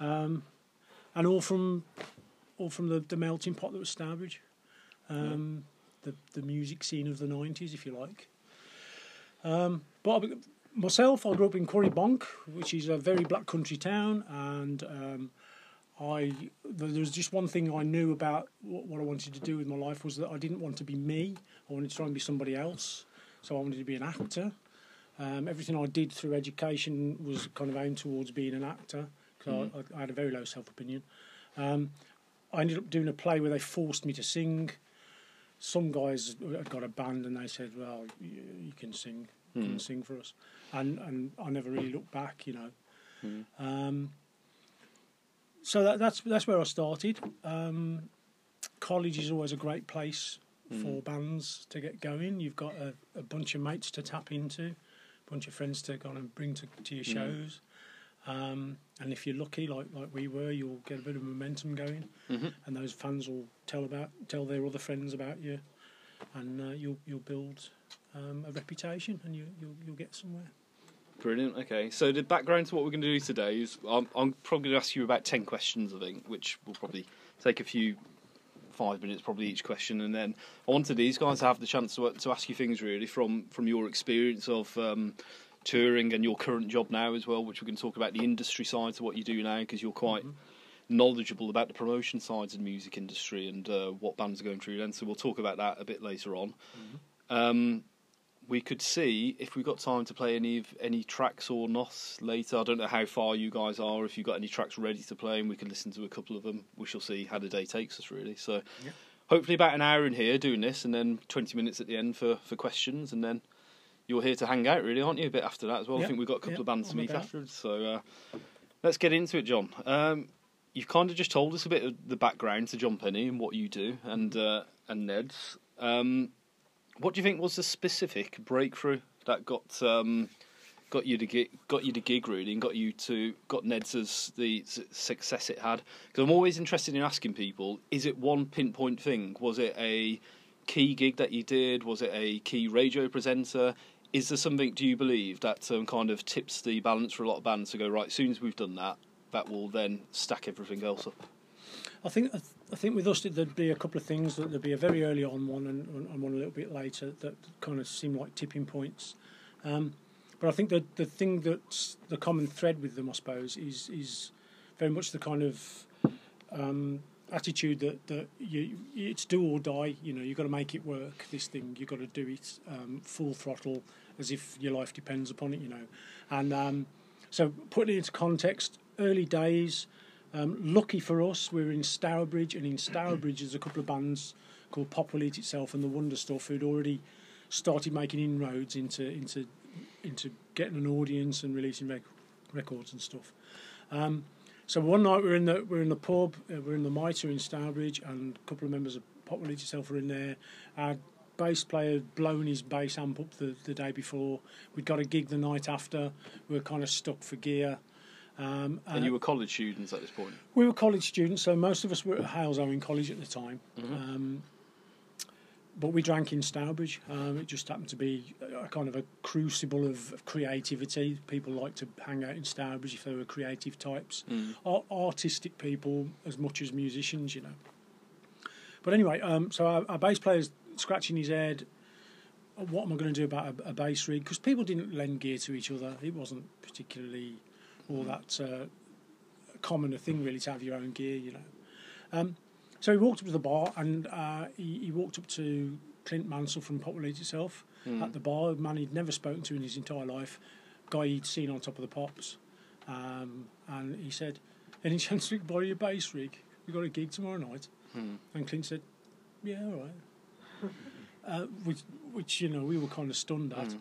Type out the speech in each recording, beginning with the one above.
um, and all from all from the, the melting pot that was Stourbridge, um, the the music scene of the nineties, if you like. Um, but I- myself, I grew up in Quarry Bank, which is a very black country town, and um, I there was just one thing I knew about what, what I wanted to do with my life was that I didn't want to be me. I wanted to try and be somebody else. So I wanted to be an actor. Um, everything I did through education was kind of aimed towards being an actor because I, I had a very low self opinion. Um, I ended up doing a play where they forced me to sing. Some guys had got a band and they said, "Well, you, you can sing, you can sing for us," and and I never really looked back, you know. Um, so that, that's that's where I started. Um, college is always a great place for bands to get going. You've got a, a bunch of mates to tap into, a bunch of friends to kind of bring to, to your shows. Um, and if you're lucky, like like we were, you'll get a bit of momentum going, and those fans will tell about tell their other friends about you, and uh, you'll you'll build um, a reputation, and you you'll, you'll get somewhere. Brilliant. Okay, so the background to what we're going to do today is I'm, I'm probably going to ask you about ten questions, I think, which will probably take a few five minutes, probably each question, and then I wanted these guys to have the chance to to ask you things really from from your experience of. Um, touring and your current job now as well which we can talk about the industry side of what you do now because you're quite knowledgeable about the promotion sides of the music industry and uh, what bands are going through then so we'll talk about that a bit later on um, we could see if we've got time to play any of any tracks or not later. I don't know how far you guys are. If you've got any tracks ready to play, and we can listen to a couple of them. We shall see how the day takes us, really. So, Yeah. hopefully, about an hour in here doing this, and then twenty minutes at the end for, for questions, and then you're here to hang out, really, aren't you? A bit after that as well. I think we've got a couple yeah, of bands to meet afterwards. So, uh, let's get into it, John. Um, you've kind of just told us a bit of the background to John Penney and what you do, and uh, and Ned's. Um, what do you think was the specific breakthrough that got um, got you to gig, got you to gig really, and got you to got Ned's as the success it had? Because I'm always interested in asking people: Is it one pinpoint thing? Was it a key gig that you did? Was it a key radio presenter? Is there something? Do you believe that um, kind of tips the balance for a lot of bands to go right? As soon as we've done that, that will then stack everything else up. I think I think with us there'd be a couple of things that there'd be a very early on one and, and one a little bit later that kind of seem like tipping points. Um, but I think that the thing that's the common thread with them, I suppose, is is very much the kind of um, attitude that, that you it's do or die. You know, you've got to make it work. This thing, you've got to do it um, full throttle, as if your life depends upon it. You know, and um, so putting it into context, early days. Um, lucky for us, we were in Stourbridge, and in Stourbridge there's a couple of bands called Pop Will Eat Itself and the Wonder Stuff who'd already started making inroads into into into getting an audience and releasing rec- records and stuff. Um, so one night we we're in the we we're in the pub, uh, we're in the Mitre in Stourbridge, and a couple of members of Pop Eat Itself were in there. Our bass player had blown his bass amp up the, the day before. We'd got a gig the night after. We were kind of stuck for gear. Um, And you were college students at this point. we were college students, so most of us were at Halesowen College at the time. Um, but we drank in Stourbridge. Um, it just happened to be a, a kind of a crucible of, of creativity. People like to hang out in Stourbridge if they were creative types, Ar- artistic people as much as musicians, you know. But anyway, um, so our, our bass player's scratching his head. What am I going to do about a, a bass rig? Because people didn't lend gear to each other. It wasn't particularly all that uh, common a thing really to have your own gear, you know. Um, so he walked up to the bar and uh, he, he walked up to Clint Mansell from Pop Will Eat Itself at the bar, a man he'd never spoken to in his entire life, guy he'd seen on top of the pops. Um, and he said, Any chance we could borrow your bass rig? We've got a gig tomorrow night. And Clint said, Yeah, all right. uh, which, which, you know, we were kind of stunned at.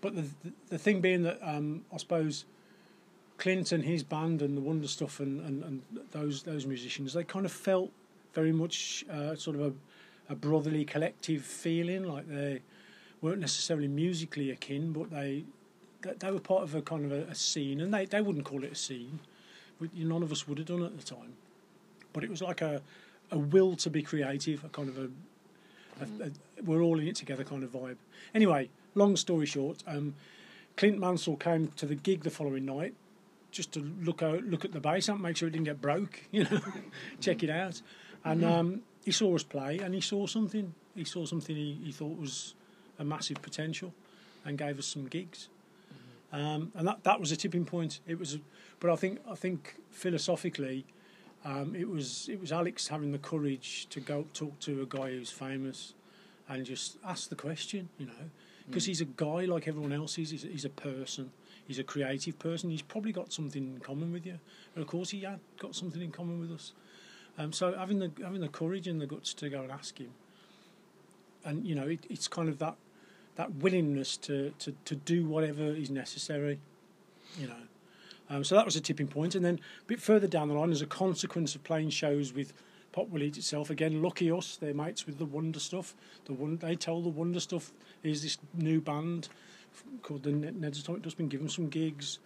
But the, the, the thing being that um, I suppose Clint and his band and the Wonder Stuff and, and, and those those musicians, they kind of felt very much uh, sort of a, a brotherly collective feeling, like they weren't necessarily musically akin, but they they, they were part of a kind of a, a scene, and they, they wouldn't call it a scene. None of us would have done at the time, but it was like a a will to be creative, a kind of a, a, a we're all in it together kind of vibe. Anyway, long story short, um, Clint Mansell came to the gig the following night just to look out, look at the bass amp, make sure it didn't get broke, you know, check it out. And Mm-hmm. um, he saw us play, and he saw something. He saw something he, he thought was a massive potential, and gave us some gigs. Mm-hmm. Um, and that, that was a tipping point. It was, but I think I think philosophically, um, it was it was Alex having the courage to go talk to a guy who's famous, and just ask the question, you know, because he's a guy like everyone else is. He's, he's a person. He's a creative person. He's probably got something in common with you, and of course he had got something in common with us. Um, so having the having the courage and the guts to go and ask him, and you know, it, it's kind of that that willingness to, to, to do whatever is necessary, you know. Um, so that was a tipping point, and then a bit further down the line, as a consequence of playing shows with Pop Will Eat Itself again, lucky us, they're mates with the Wonder Stuff. The one they tell the Wonder Stuff is this new band called the Ned's Atomic Dustbin. Give them some gigs.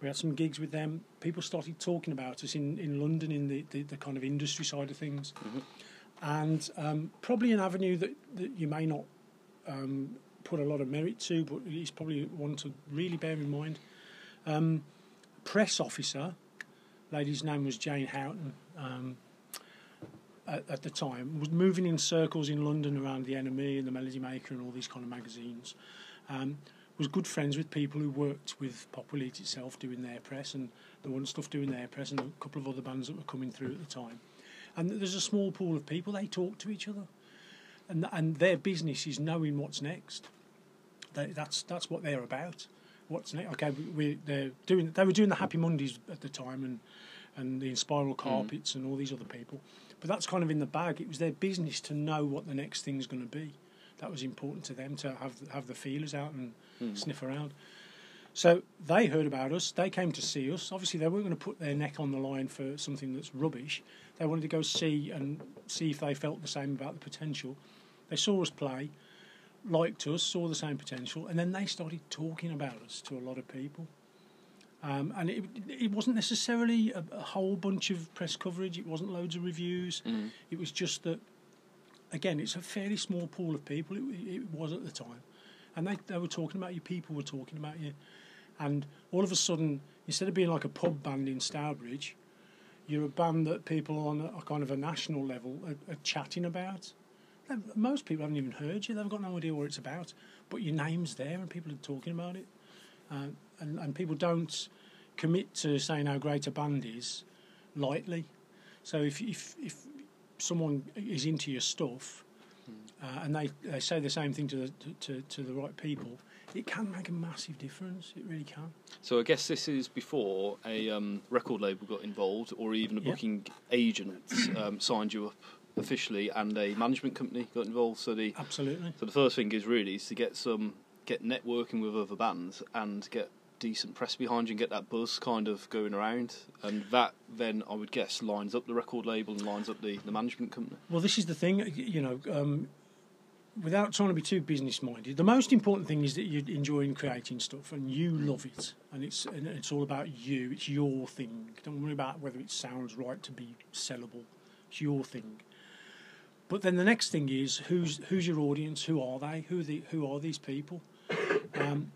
We had some gigs with them. People started talking about us in, in London in the, the, the kind of industry side of things, and um, probably an avenue that, that you may not um, put a lot of merit to, but it's probably one to really bear in mind. Um, press officer, lady's name was Jane Houghton. Um, at, at the time, was moving in circles in London around the NME and the Melody Maker and all these kind of magazines. Was good friends with people who worked with Pop Will Eat itself doing their press and the Wonder Stuff doing their press and a couple of other bands that were coming through at the time. And there's a small pool of people. They talk to each other, and and their business is knowing what's next. They, that's that's what they're about. What's next? Okay, we, they're doing. They were doing the Happy Mondays at the time, and and the Inspiral mm. Carpets and all these other people. But that's kind of in the bag. It was their business to know what the next thing's going to be. That was important to them to have have the feelers out and sniff around. So they heard about us. They came to see us. Obviously, they weren't going to put their neck on the line for something that's rubbish. They wanted to go see and see if they felt the same about the potential. They saw us play, liked us, saw the same potential, and then they started talking about us to a lot of people. Um, and it, it wasn't necessarily a, a whole bunch of press coverage. It wasn't loads of reviews. It was just that, again, it's a fairly small pool of people. It, it was at the time, and they they were talking about you. People were talking about you, and all of a sudden, instead of being like a pub band in Stourbridge, you're a band that people on a, kind of a national level are, are chatting about. Most people haven't even heard you; they've got no idea what it's about. But your name's there, and people are talking about it, uh, and and people don't commit to saying how great a band is lightly. So if if if someone is into your stuff, uh, and they, they say the same thing to the to, to, to the right people, it can make a massive difference. It really can. So I guess this is before a um, record label got involved, or even a Yeah. booking agent um, signed you up officially, and a management company got involved. So the Absolutely. so the first thing is really is to get some get networking with other bands and get decent press behind you and get that buzz kind of going around, and that then I would guess lines up the record label and lines up the, the management company. Well, this is the thing, you know. Um, without trying to be too business minded, the most important thing is that you're enjoying creating stuff and you love it, and it's and it's all about you. It's your thing. Don't worry about whether it sounds right to be sellable. It's your thing. But then the next thing is who's who's your audience? Who are they? Who are the, who are these people? Um,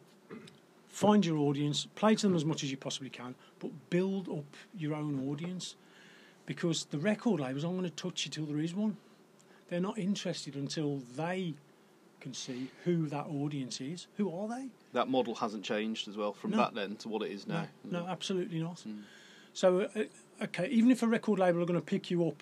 find your audience, play to them as much as you possibly can, but build up your own audience because the record labels aren't going to touch you till there is one. They're not interested until they can see who that audience is. Who are they? That model hasn't changed as well from No. back then to what it is now. No, no, mm. absolutely not. Mm. So, uh, uh, okay, even if a record label are going to pick you up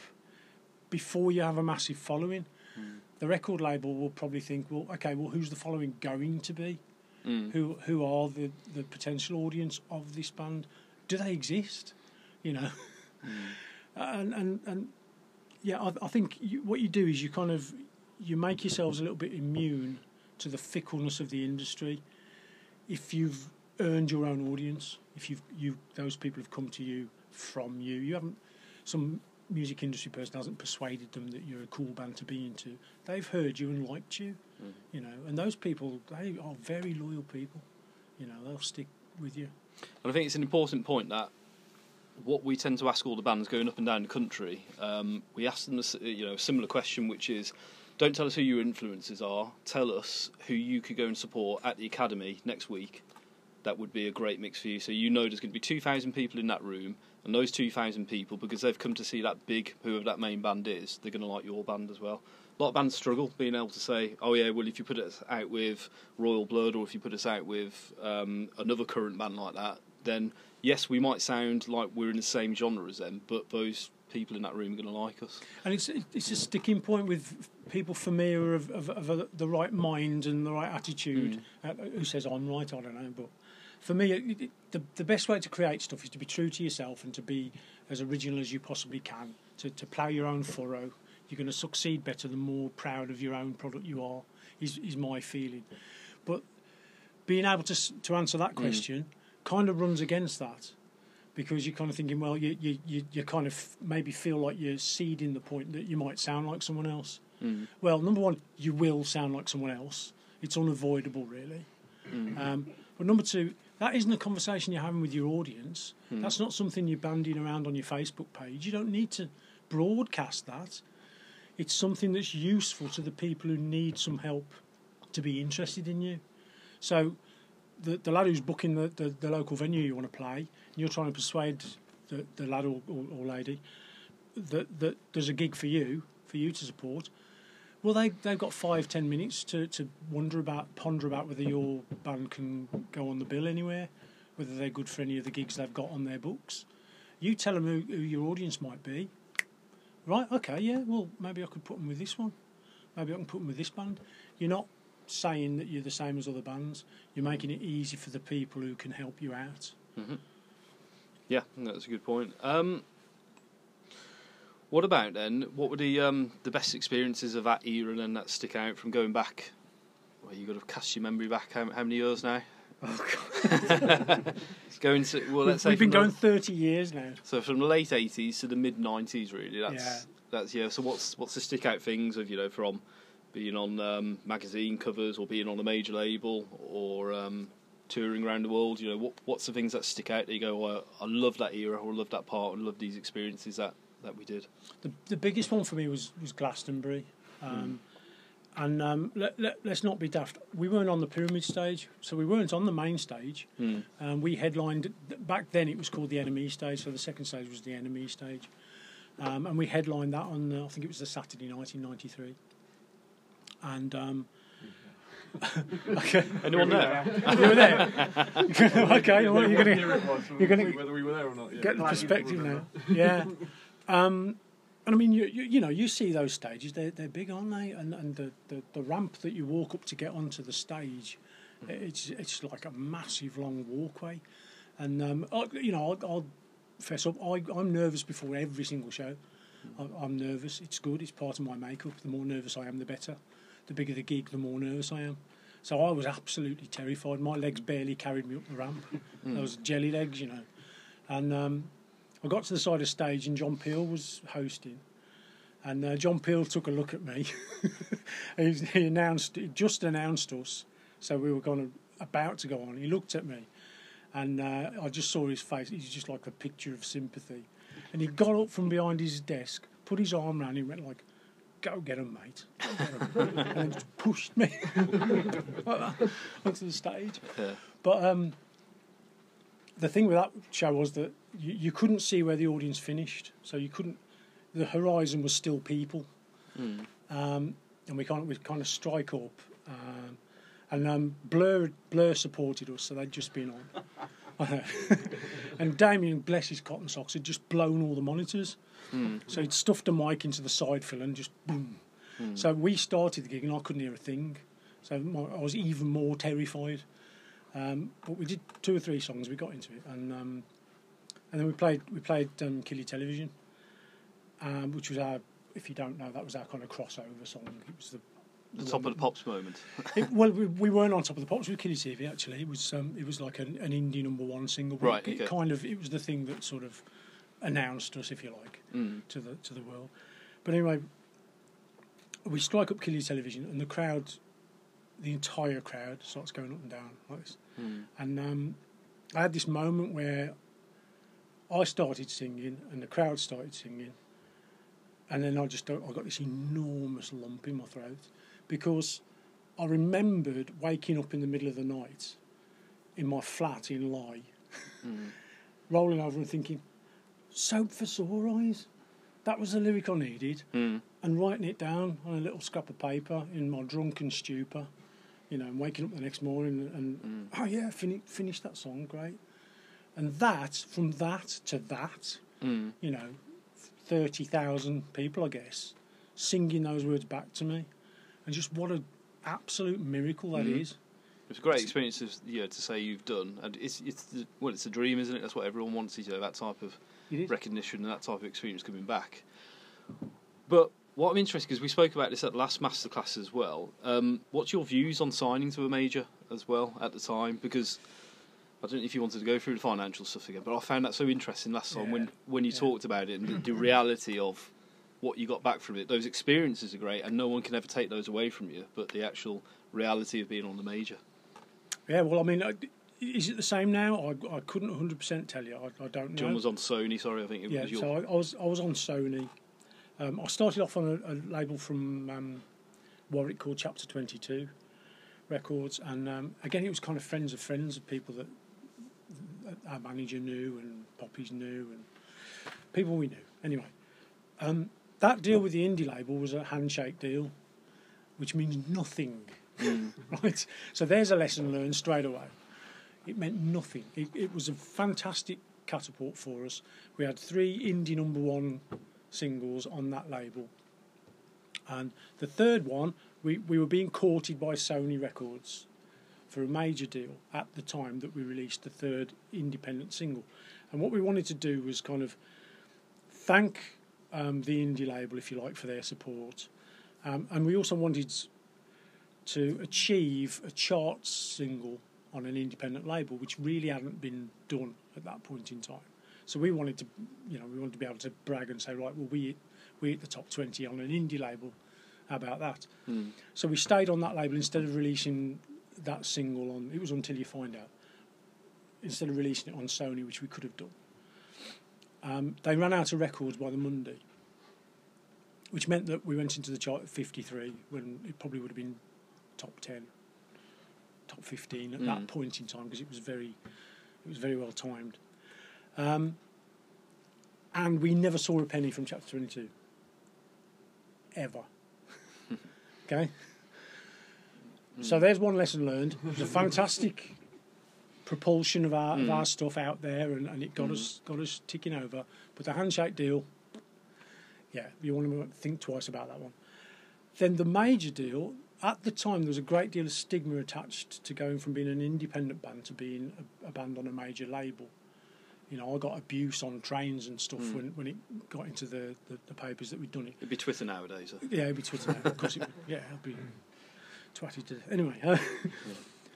before you have a massive following, mm. the record label will probably think, well, okay, well, who's the following going to be? Mm. Who who are the, the potential audience of this band? Do they exist? You know, and and and yeah, I, I think you, what you do is you kind of you make yourselves a little bit immune to the fickleness of the industry. If you've earned your own audience, if you've you those people have come to you from you, you haven't some music industry person hasn't persuaded them that you're a cool band to be into. They've heard you and liked you, you know, and those people they are very loyal people. You know, they'll stick with you. And I think it's an important point that what we tend to ask all the bands going up and down the country, um, we ask them this, you know, a similar question, which is, don't tell us who your influences are. Tell us who you could go and support at the academy next week, that would be a great mix for you. So you know there's going to be 2,000 people in that room, and those 2,000 people, because they've come to see that big, whoever that main band is, they're going to like your band as well. A lot of bands struggle being able to say, oh yeah, well if you put us out with Royal Blood or if you put us out with um, another current band like that, then yes, we might sound like we're in the same genre as them, but those people in that room are going to like us. And it's it's a sticking point with people for me who are of, of, of the right mind and the right attitude. Mm. Uh, who says I'm right? I don't know, but for me, it, it, the the best way to create stuff is to be true to yourself and to be as original as you possibly can. To to plough your own furrow. You're going to succeed better the more proud of your own product you are. Is is my feeling, but being able to to answer that question kind of runs against that because you're kind of thinking, well, you, you, you, you kind of maybe feel like you're seeding the point that you might sound like someone else. Mm. Well, number one, you will sound like someone else. It's unavoidable, really. Um, but number two, that isn't a conversation you're having with your audience. That's not something you're bandying around on your Facebook page. You don't need to broadcast that. It's something that's useful to the people who need some help to be interested in you. So, the, the lad who's booking the, the, the local venue you want to play, and you're trying to persuade the, the lad or, or, or lady that, that there's a gig for you, for you to support, well, they, they've got five, ten minutes to, to wonder about, ponder about whether your band can go on the bill anywhere, whether they're good for any of the gigs they've got on their books. You tell them who, who your audience might be. Right, okay, yeah, well, maybe I could put them with this one. Maybe I can put them with this band. You're not saying that you're the same as other bands. You're making it easy for the people who can help you out. Mhm. Yeah, that's a good point. Um, what about then? What were the um, the best experiences of that era and then that stick out from going back? Well, you've got to cast your memory back. How, how many years now? Oh, God. Going to well, let's say We've been from going the, 30 years now. so from the late eighties to the mid nineties. Really, that's Yeah. that's yeah. So what's what's the stick out things of you know from being on um, magazine covers or being on a major label or um, touring around the world? You know, what what's the things that stick out that you go, oh, I love that era or I love that part and love these experiences that that we did. The, the biggest one for me was, was Glastonbury. Um, And um, let, let, let's not be daft. We weren't on the pyramid stage, so we weren't on the main stage. Mm. Um, we headlined, back then it was called the NME stage, so the second stage was the NME stage. Um, and we headlined that on, uh, I think it was the Saturday night in 93. And, um, okay, Anyone there? you were there? okay, well, you're going to Year it was, you're gonna whether we were there or not. Yeah. get the perspective now. Yeah. And I mean, you, you you know, you see those stages; they're they're big, aren't they? And and the, the, the ramp that you walk up to get onto the stage, it's it's like a massive long walkway. And um, I, you know, I'll, I'll fess up. I, I'm nervous before every single show. I, I'm nervous. It's good. It's part of my makeup. The more nervous I am, the better. The bigger the gig, the more nervous I am. So I was absolutely terrified. My legs barely carried me up the ramp. Those jelly legs, you know. And um, I got to the side of stage and John Peel was hosting. And uh, John Peel took a look at me. he, he announced, he just announced us, so we were going to, about to go on. He looked at me, and uh, I just saw his face. He's just like a picture of sympathy. And he got up from behind his desk, put his arm around him, and went like, "Go get him, mate!" Go get 'em." and pushed me onto the stage. But um, the thing with that show was that you, you couldn't see where the audience finished, so you couldn't. The horizon was still people, Mm. um, and we kind of we kind of strike up, um, and um, Blur Blur supported us, so they'd just been on. And Damon, bless his cotton socks, had just blown all the monitors. Mm. So he'd stuffed a mic into the side fill and just boom. So we started the gig and I couldn't hear a thing. So my, I was even more terrified. Um, but we did two or three songs. We got into it, and um, and then we played we played um, Kill Your Television, um, which was our. If you don't know, that was our kind of crossover song. It was the The top of the pops moment. it, well, we, we weren't on top of the pops with Kill Your TV. Actually, it was um, it was like an, an indie number one single. Right, It okay. kind of it was the thing that sort of announced us, if you like Mm. to the to the world. But anyway, we strike up Kill Your Television, and the crowd, the entire crowd, starts going up and down like this. Mm. And um, I had this moment where I started singing, and the crowd started singing, and then I just I got this enormous lump in my throat because I remembered waking up in the middle of the night in my flat in Lye, rolling over and thinking, "Soap for sore eyes." That was the lyric I needed, Mm. and writing it down on a little scrap of paper in my drunken stupor, you know, and waking up the next morning and oh yeah, fin- finished that song, great. And that, from that to that, Mm. you know, thirty thousand people, I guess, singing those words back to me, and just what a absolute miracle that Mhm. is. It's a great experience to, yeah, to say you've done, and it's it's the, well, it's a dream, isn't it? That's what everyone wants, you know, that type of recognition and that type of experience coming back. But what I'm interested because we spoke about this at the last masterclass as well. Um, what's your views on signing to a major as well at the time? Because I don't know if you wanted to go through the financial stuff again, but I found that so interesting last time when Yeah. when you Yeah. talked about it and the, the reality of what you got back from it. Those experiences are great, and no one can ever take those away from you. But the actual reality of being on the major. Yeah, well, I mean, uh, is it the same now? I, I couldn't 100% tell you. I, I don't know. John was on Sony. Sorry, I think it yeah, was your. so I, I was I was on Sony. Um, I started off on a, a label from um, Warwick called Chapter Twenty Two Records, and um, again it was kind of friends of friends of people that, that our manager knew and Poppies knew and people we knew. Anyway, um, that deal with the indie label was a handshake deal, which means nothing, right? So there's a lesson learned straight away. It meant nothing. It, it was a fantastic catapult for us. We had three indie number one singles on that label. And the third one, we, we were being courted by Sony Records for a major deal at the time that we released the third independent single. And what we wanted to do was kind of thank um, the indie label, if you like, for their support. Um, and we also wanted to achieve a chart single on an independent label, which really hadn't been done at that point in time. So we wanted to, you know, we wanted to be able to brag and say, right, well, we we hit the top twenty on an indie label. How about that? Mm. So we stayed on that label instead of releasing that single on. It was until you find out. Instead of releasing it on Sony, which we could have done. Um, they ran out of records by the Monday, which meant that we went into the chart at 53 when it probably would have been top 10, top 15 at Mm. that point in time because it was very, it was very well timed. Um, and we never saw a penny from Chapter 22. Ever. okay? So there's one lesson learned. It was a fantastic propulsion of our, of our stuff out there, and, and it got us got us ticking over. But the handshake deal, yeah, you want to think twice about that one. Then the major deal. At the time, there was a great deal of stigma attached to going from being an independent band to being a, a band on a major label. You know, I got abuse on trains and stuff Mm. when, when it got into the, the, the papers that we'd done it. It'd be Twitter nowadays. uh. Yeah, it'd be Twitter now. Of course, it would. Yeah, I'd be twatty to anyway. Uh,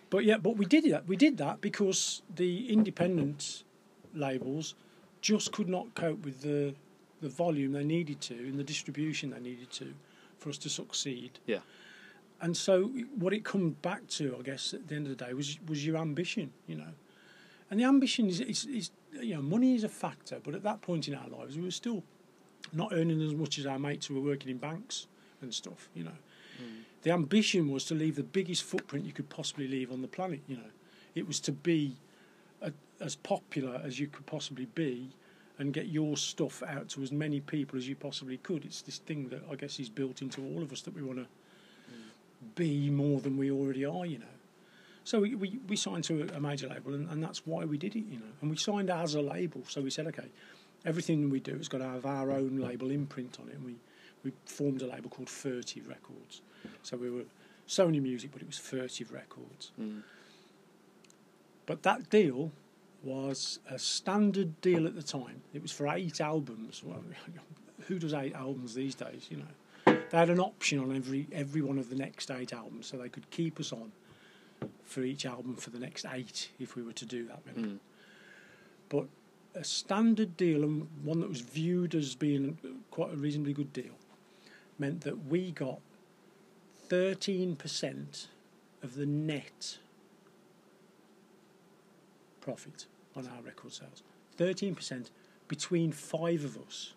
but yeah, but we did that. We did that because the independent labels just could not cope with the the volume they needed to and the distribution they needed to for us to succeed. Yeah. And so what it comes back to, I guess, at the end of the day, was was your ambition, you know. And the ambition is, is, is you know, money is a factor, but at that point in our lives, we were still not earning as much as our mates who were working in banks and stuff, you know. Hmm. The ambition was to leave the biggest footprint you could possibly leave on the planet, you know. It was to be a, as popular as you could possibly be and get your stuff out to as many people as you possibly could. It's this thing that I guess is built into all of us that we want to hmm. be more than we already are, you know. So we, we, we signed to a, major label, and, and that's why we did it, you know. And we signed as a label, so we said, okay, everything we do has got to have our own label imprint on it. And we, we formed a label called Furtive Records. So we were Sony Music, but it was Furtive Records. Mm. But that deal was a standard deal at the time. It was for eight albums. Well, who does eight albums these days? You know, they had an option on every every one of the next eight albums, so they could keep us on for each album for the next eight if we were to do that. Maybe. Mm. But a standard deal and one that was viewed as being quite a reasonably good deal meant that we got thirteen percent of the net profit on our record sales. 13% between five of us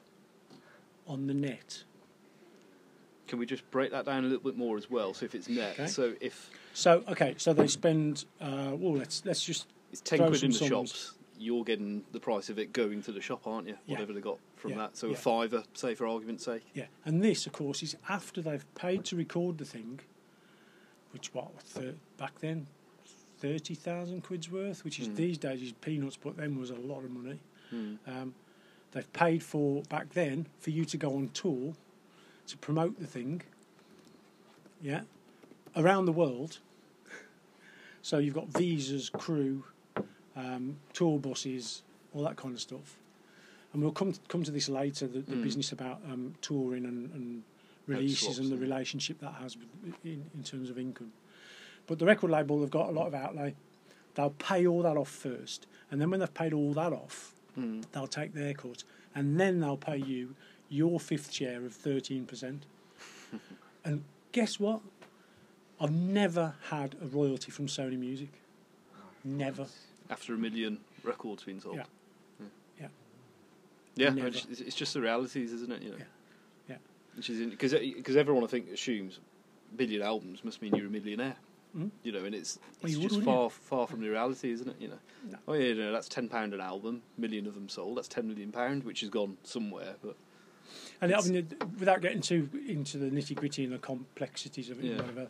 on the net. Can we just break that down a little bit more as well? So if it's net, Okay. so if So okay, so they spend. Uh, well, let's let's just It's ten quid in the sums. shops. You're getting the price of it going to the shop, aren't you? Yeah. Whatever they got from Yeah. that. So a Yeah. fiver, say for argument's sake. Yeah, and this, of course, is after they've paid to record the thing, which what back then, thirty thousand quid's worth, which is Mm. these days is peanuts, but then was a lot of money. Hmm. Um, they've paid for back then for you to go on tour to promote the thing. Yeah, around the world. So you've got visas, crew, um, tour buses, all that kind of stuff. And we'll come to, come to this later. The, the Mm. business about um, touring and, and releases swaps and the relationship that has with, in, in terms of income. But the record label have got a lot of outlay. They'll pay all that off first, and then when they've paid all that off, Hmm. they'll take their cut, and then they'll pay you your fifth share of thirteen percent. and guess what? I've never had a royalty from Sony Music. Never. After a million records being sold. Yeah. Yeah. Yeah, Never. it's, it's just the realities, isn't it? You know? Yeah. Yeah. Which is because because everyone I think assumes million albums must mean you're a millionaire. Mm. You know, and it's it's you would, just wouldn't far far from the reality, isn't it? You know. No. Oh yeah, you know, that's ten pound an album, million of them sold. That's ten million pound, which has gone somewhere. But And I mean, without getting too into the nitty gritty and the complexities of it, Yeah. whatever.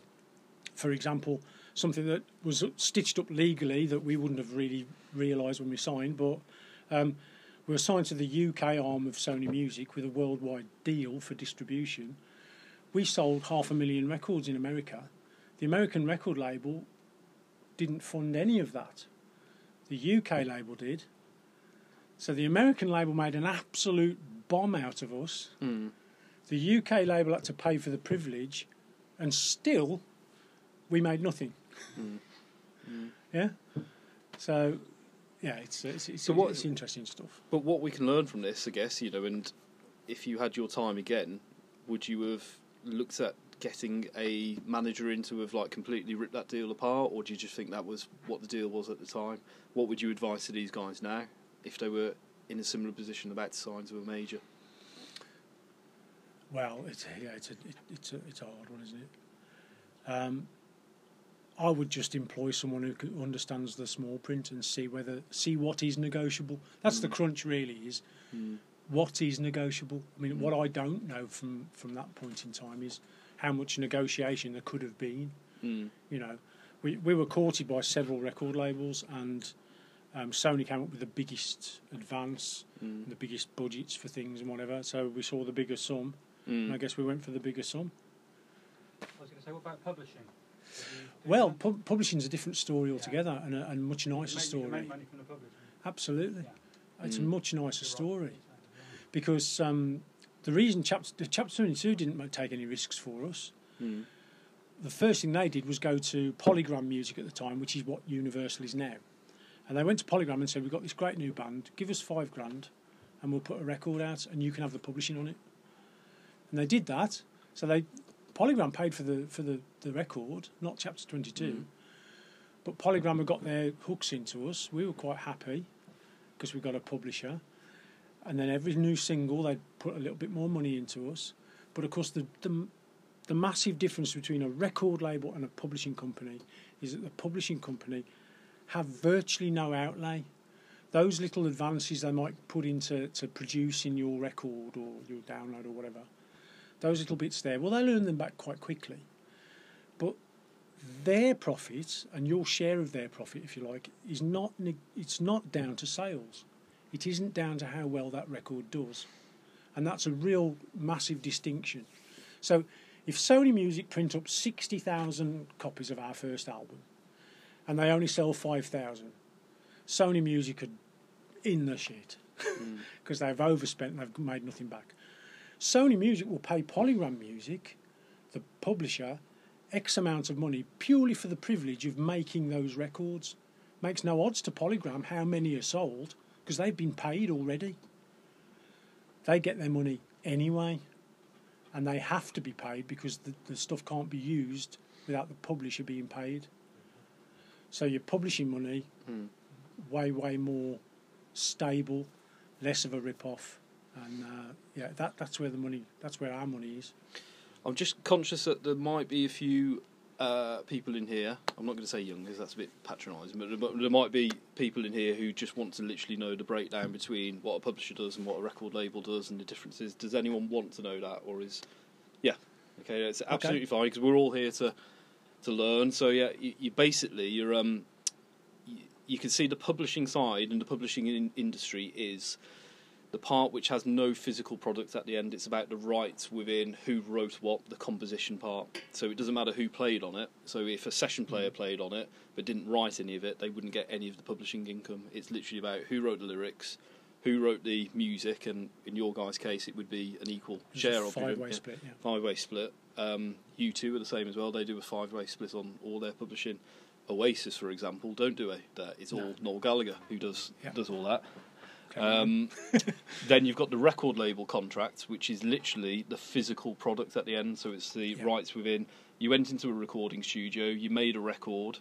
For example, something that was stitched up legally that we wouldn't have really realised when we signed, but um, we were signed to the UK arm of Sony Music with a worldwide deal for distribution. We sold half a million records in America. The American record label didn't fund any of that. The UK label did. So the American label made an absolute bomb out of us. mm, The UK label had to pay for the privilege, and still, we made nothing. mm, mm. Yeah. So, yeah, it's it's it's, So what- it's interesting stuff. but what we can learn from this, I guess, you know, and if you had your time again, would you have looked at getting a manager in to have like completely ripped that deal apart, or do you just think that was what the deal was at the time? What would you advise to these guys now if they were in a similar position about to sign of a major? Well, it's yeah, it's a it, it's a it's a hard one, isn't it? Um, I would just employ someone who understands the small print and see whether see what is negotiable. That's the Mm. crunch, really. Is Mm. what is negotiable. I mean, Mm. what I don't know from from that point in time is how much negotiation there could have been. Mm. You know, we we were courted by several record labels, and um, Sony came up with the biggest advance, Mm. the biggest budgets for things and whatever. So we saw the bigger sum, and I Mm. guess we went for the bigger sum. I was going to say, what about publishing? Do you do Well, that? pu- publishing's a different story altogether, and a and much nicer make- you can story. make money from the. Absolutely, Yeah. it's a Mm. much nicer You're story because um, the reason chapter the chapter twenty two didn't take any risks for us. Mm. the first thing they did was go to Polygram Music at the time, which is what Universal is now. And they went to Polygram and said, "We've got this great new band. Give us five grand, and we'll put a record out, and you can have the publishing on it." And they did that. So they Polygram paid for the for the, the record, not Chapter Twenty Two, Mm. but Polygram had got their hooks into us. We were quite happy because we got a publisher. And then every new single, they'd put a little bit more money into us. But of course, the, the the massive difference between a record label and a publishing company is that the publishing company have virtually no outlay. Those little advances they might put into to producing your record or your download or whatever, those little bits there, well, they'll earn them back quite quickly. But their profit and your share of their profit, if you like, is not it's not down to sales. It isn't down to how well that record does, and that's a real massive distinction. So, if Sony Music print up sixty thousand copies of our first album, and they only sell five thousand, Sony Music are in the shit Mm. because they've overspent and they've made nothing back. Sony Music will pay Polygram Music, the publisher, X amount of money purely for the privilege of making those records. Makes no odds to Polygram how many are sold because they've been paid already. They get their money anyway, and they have to be paid because the, the stuff can't be used without the publisher being paid. So your publishing money Mm. way way more stable, less of a rip off, and uh, yeah, that that's where the money that's where our money is. I'm just conscious that there might be a few uh, people in here. I'm not going to say young because that's a bit patronising, but there, but there might be people in here who just want to literally know the breakdown between what a publisher does and what a record label does and the differences. Does anyone want to know that, or is yeah? Okay, it's absolutely fine because we're all here to to learn. So yeah, you, you basically you're um you, you can see the publishing side and the publishing in, industry is the part which has no physical product at the end. It's about the rights within who wrote what, the composition part. So it doesn't matter who played on it. So if a session player played on it but didn't write any of it, they wouldn't get any of the publishing income. It's literally about who wrote the lyrics, who wrote the music, and in your guys' case, it would be an equal share of five-way split. Yeah. Five way split. Um, you two are the same as well. They do a five way split on all their publishing. Oasis, for example, don't do a that. It's all No. Noel Gallagher who does Yeah. does all that. Okay. Um, then you've got the record label contract, which is literally the physical product at the end. So it's the Yeah. rights within. You went into a recording studio, you made a record,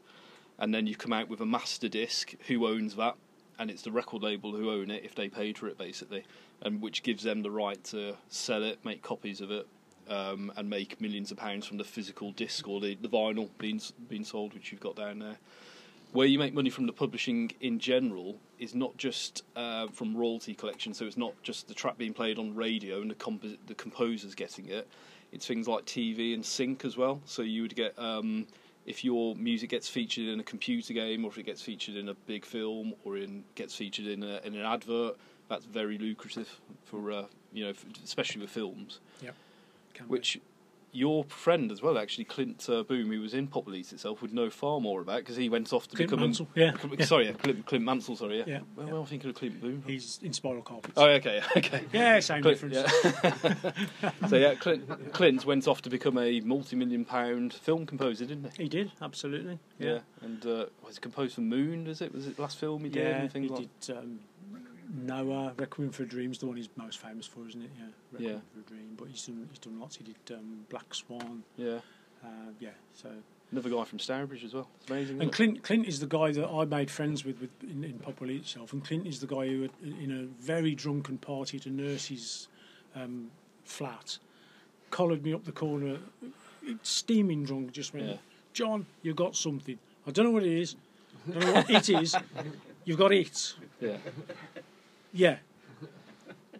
and then you come out with a master disc. Who owns that? And it's the record label who own it if they paid for it, basically, and which gives them the right to sell it, make copies of it, um, and make millions of pounds from the physical disc or the, the vinyl being being sold, which you've got down there where you make money from the publishing in general is not just uh, from royalty collection. So it's not just the track being played on radio and the compo- the composers getting it. It's things like TV and sync as well. So you would get um, if your music gets featured in a computer game, or if it gets featured in a big film, or in gets featured in, a, in an advert. That's very lucrative for uh, you know, f especially with films. Can be. Your friend as well, actually, Clint uh, Boon, who was in Pop Will Eat itself, would know far more about because he went off to Clint become Mansell, yeah, Clint- yeah. Sorry, yeah, Clint, Clint Mansell. Sorry, yeah. Yeah, Well, yeah. well, I'm thinking of Clint Boon. He's in Spiral Carpets. Oh, okay, okay. yeah, same Clint, difference. yeah. so yeah, Clint, Clint went off to become a multi-million pound film composer, didn't he? He did absolutely. Yeah, and uh, was it composed for Moon? Is it? Was it the last film he did? Yeah, he like did um, Noah, Requiem for a Dream's the one he's most famous for, isn't it? Yeah, Requiem Yeah. for a Dream. But he's done he's done lots. He did um, Black Swan. yeah. Uh, yeah, so Another guy from Stourbridge as well. It's amazing. and isn't it? Clint Clint is the guy that I made friends with, with in, in Pop Will Eat itself. And Clint is the guy who, had, in a very drunken party at a nurse's um, flat, collared me up the corner, steaming drunk. Just went, Yeah. John, you got something. I don't know what it is. I don't know what it is. You've got it. Yeah. Yeah.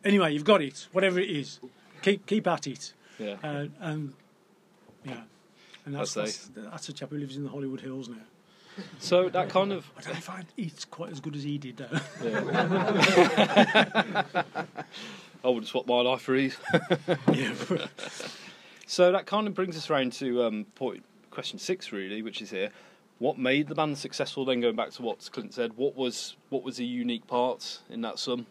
Anyway, you've got it. Whatever it is, keep keep at it. Yeah. Uh, and yeah, and that's That's that's, that's a chap who lives in the Hollywood Hills now. So that kind of I don't find if quite as good as he did though. Yeah. I would swap my life for ease. yeah, So that kind of brings us around to um, point question six, really, which is here. What made the band successful? Then going back to what Clint said, what was what was the unique part in that sum?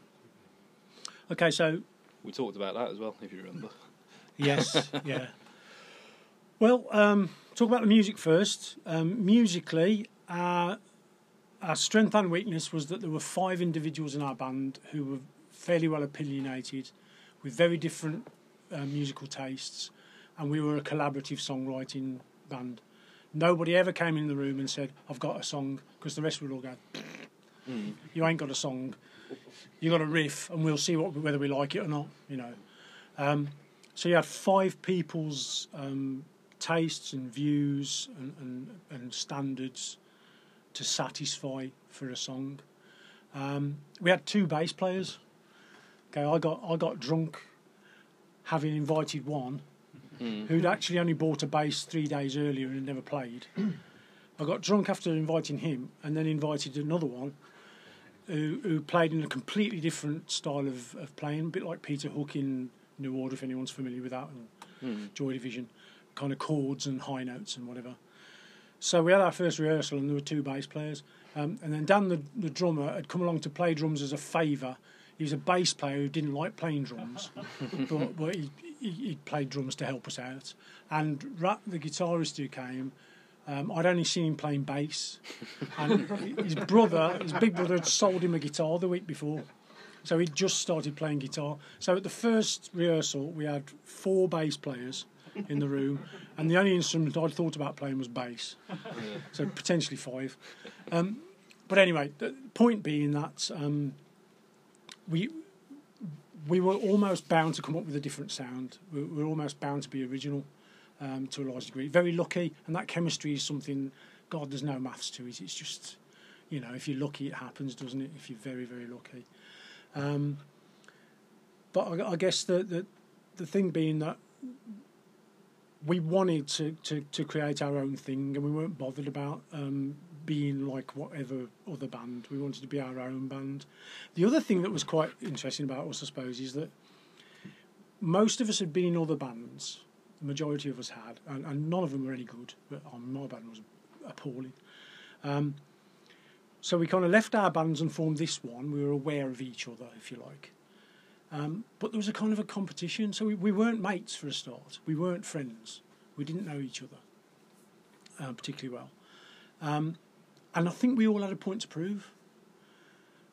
okay, so We talked about that as well, if you remember. yes, yeah. Well, um, talk about the music first. Um, musically, our, our strength and weakness was that there were five individuals in our band who were fairly well opinionated, with very different uh, musical tastes, and we were a collaborative songwriting band. Nobody ever came in the room and said, "I've got a song," because the rest would all go, "You ain't got a song. You got a riff, and we'll see what, whether we like it or not." You know. Um, so you had five people's um, tastes and views and, and, and standards to satisfy for a song. Um, we had two bass players. Okay, I got I got drunk having invited one who'd actually only bought a bass three days earlier and had never played. I got drunk after inviting him, and then invited another one who, who played in a completely different style of, of playing, a bit like Peter Hook in New Order, if anyone's familiar with that, and Joy Division, kind of chords and high notes and whatever. So we had our first rehearsal, and there were two bass players. Um, and then Dan, the, the drummer, had come along to play drums as a favour. He was a bass player who didn't like playing drums, but, but he, he, he played drums to help us out. And Rat, the guitarist who came, um, I'd only seen him playing bass, and his brother, his big brother, had sold him a guitar the week before. So he'd just started playing guitar. So at the first rehearsal, we had four bass players in the room, and the only instrument I'd thought about playing was bass. So potentially five. Um, but anyway, the point being that um, we we were almost bound to come up with a different sound. We we were almost bound to be original. um, to a large degree. Very lucky, and that chemistry is something. God, there's no maths to it. It's just, you know, if you're lucky, it happens, doesn't it? If you're very, very lucky. Um, but I, I guess the, the the thing being that we wanted to, to, to create our own thing, and we weren't bothered about um, being like whatever other band. We wanted to be our own band. The other thing that was quite interesting about us, I suppose, is that most of us had been in other bands. The majority of us had, and, and none of them were any good. But um, my band was appalling. Um, so we kind of left our bands and formed this one. We were aware of each other, if you like. Um, but there was a kind of a competition, so we, we weren't mates for a start. We weren't friends. We didn't know each other uh, particularly well. Um, and I think we all had a point to prove.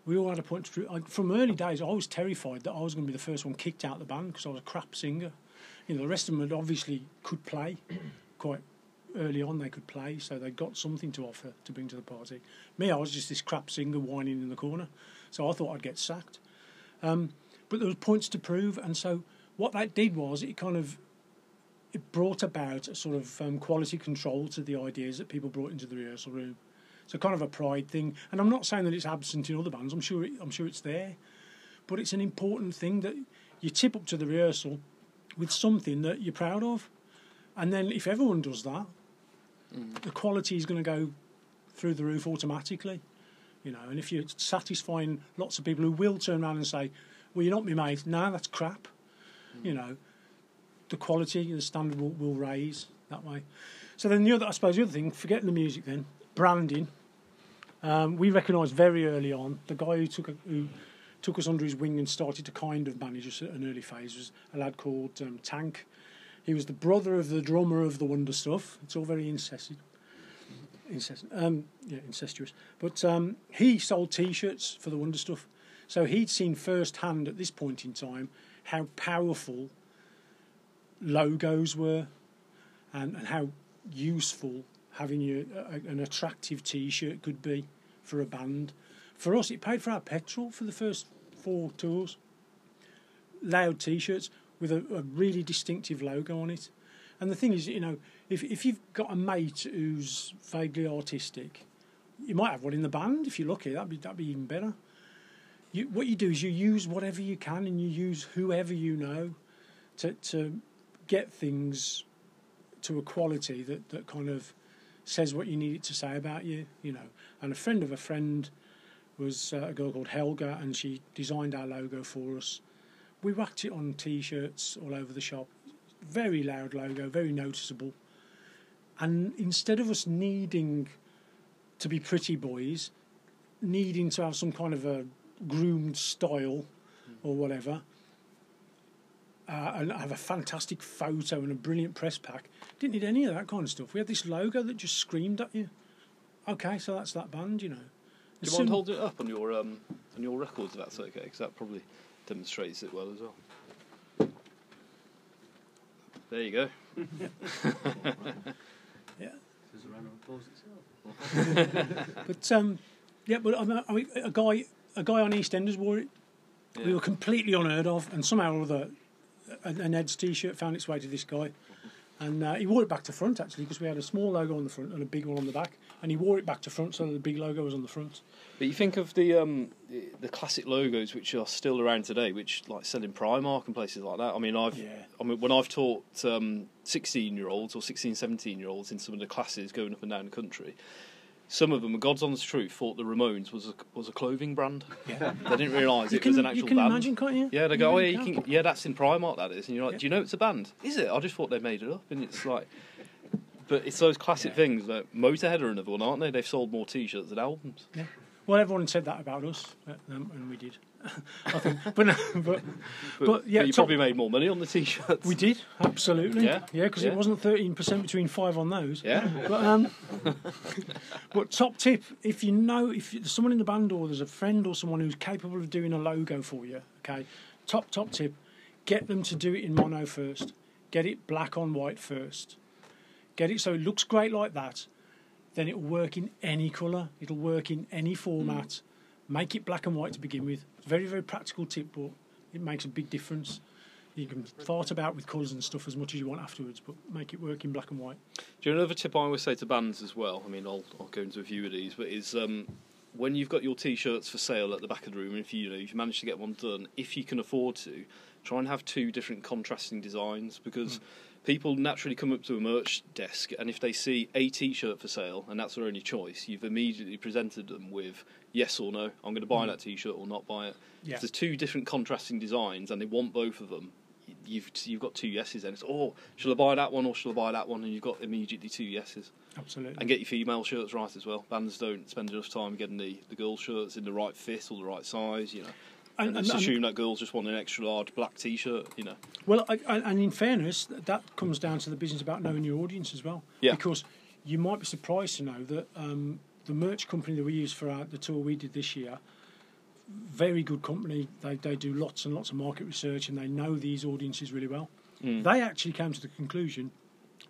We all had a point to prove. From early days, I was terrified that I was going to be the first one kicked out of the band because I was a crap singer. You know, the rest of them had obviously could play quite early on. They could play, so they got something to offer to bring to the party. Me, I was just this crap singer whining in the corner, so I thought I'd get sacked. Um, but there was points to prove, and so what that did was it kind of it brought about a sort of um, quality control to the ideas that people brought into the rehearsal room. So kind of a pride thing, and I'm not saying that it's absent in other bands. I'm sure it, I'm sure it's there, but it's an important thing that you tip up to the rehearsal with something that you're proud of, and then if everyone does that, mm. the quality is going to go through the roof automatically. You know, and if you're satisfying lots of people who will turn around and say, "Well, you're not my mate," no, that's crap. Mm. You know, the quality, the standard will, will raise that way. So then the other, I suppose, the other thing, forgetting the music, then branding. Um, we recognised very early on the guy who took a, who took us under his wing and started to kind of manage us at an early phase was a lad called um, Tank. He was the brother of the drummer of the Wonder Stuff. It's all very incessant. Um, yeah, incestuous. But um, he sold T-shirts for the Wonder Stuff, so he'd seen firsthand at this point in time how powerful logos were, and, and how useful having a, a, uh, an attractive T-shirt could be for a band. For us, it paid for our petrol for the first four tours. Loud T-shirts with a, a really distinctive logo on it. And the thing is, you know, if if you've got a mate who's vaguely artistic, you might have one in the band if you're lucky. That'd be that'd be even better. You, what you do is you use whatever you can, and you use whoever you know to to get things to a quality that, that kind of says what you need it to say about you, you know. And a friend of a friend was uh, a girl called Helga, and she designed our logo for us. We whacked it on T-shirts all over the shop. Very loud logo, very noticeable. And instead of us needing to be pretty boys, needing to have some kind of a groomed style or whatever, uh, and have a fantastic photo and a brilliant press pack. Didn't need any of that kind of stuff. We had this logo that just screamed at you. Okay, so that's that band, you know. Do you mind holding it up on your um, on your records if that's okay? Because that probably demonstrates it well as well. There you go. yeah. but um, yeah, but I mean, a guy a guy on EastEnders wore it. Yeah. We were completely unheard of, and somehow or other a Ned's T-shirt found its way to this guy, and uh, he wore it back to front actually because we had a small logo on the front and a big one on the back, and he wore it back to front so the big logo was on the front. But you think of the um, the classic logos which are still around today, which like selling Primark and places like that. I mean, I've yeah. I mean when I've taught um, 16 year olds or 16, 17 year olds in some of the classes going up and down the country some of them, God's honest truth, thought the Ramones was a, was a clothing brand. Yeah. They didn't realise it can, was an actual you can band. Imagine, can't you? Yeah, they go, oh yeah, you can, yeah, that's in Primark, that is, and you're like, yeah. do you know it's a band? Is it? I just thought they made it up, and it's like, but it's those classic yeah. things that Motorhead are another one, aren't they? They've sold more T-shirts than albums. Yeah. Well, everyone said that about us, um, and we did. I think, but, no, but, but, but yeah, but you top, probably made more money on the t-shirts. We did absolutely, yeah, yeah, because yeah. it wasn't thirteen percent between five on those. Yeah, but um, but top tip: if you know if there's someone in the band or there's a friend or someone who's capable of doing a logo for you, okay, top top tip: get them to do it in mono first. Get it black on white first. Get it so it looks great like that. Then it'll work in any colour. It'll work in any format. Mm Make it black and white to begin with. Very, very practical tip, but it makes a big difference. You can fart about with colours and stuff as much as you want afterwards, but make it work in black and white. Do you know another tip I always say to bands as well? I mean, I'll, I'll go into a few of these, but is um, when you've got your t-shirts for sale at the back of the room, and if you, you know if you manage to get one done, if you can afford to, try and have two different contrasting designs because. People naturally come up to a merch desk, and if they see a T-shirt for sale, and that's their only choice, you've immediately presented them with yes or no. I'm going to buy Mm. that T-shirt or not buy it. Yeah. If there's two different contrasting designs, and they want both of them, you've you've got two yeses. And it's oh, shall I buy that one or shall I buy that one? And you've got immediately two yeses. Absolutely. And get your female shirts right as well. Bands don't spend enough time getting the, the girl shirts in the right fit or the right size, you know. And- and- just and- assume that girls just want an extra large black T-shirt, you know. Well, I, I, and in fairness, that comes down to the business about knowing your audience as well. Yeah. Because you might be surprised to know that um, the merch company that we use for our, the tour we did this year, very good company. They they do lots and lots of market research and they know these audiences really well. Mm. They actually came to the conclusion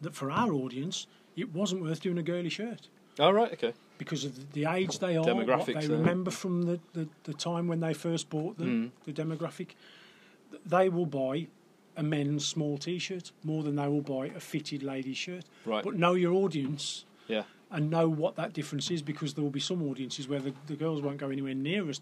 that for our audience, it wasn't worth doing a girly shirt All right, okay. because of the age they are, what they uh, remember from the, the, the time when they first bought the, Mm. the demographic. They will buy a men's small T-shirt more than they will buy a fitted ladies' shirt. Right. But know your audience Yeah. and know what that difference is because there will be some audiences where the, the girls won't go anywhere near a,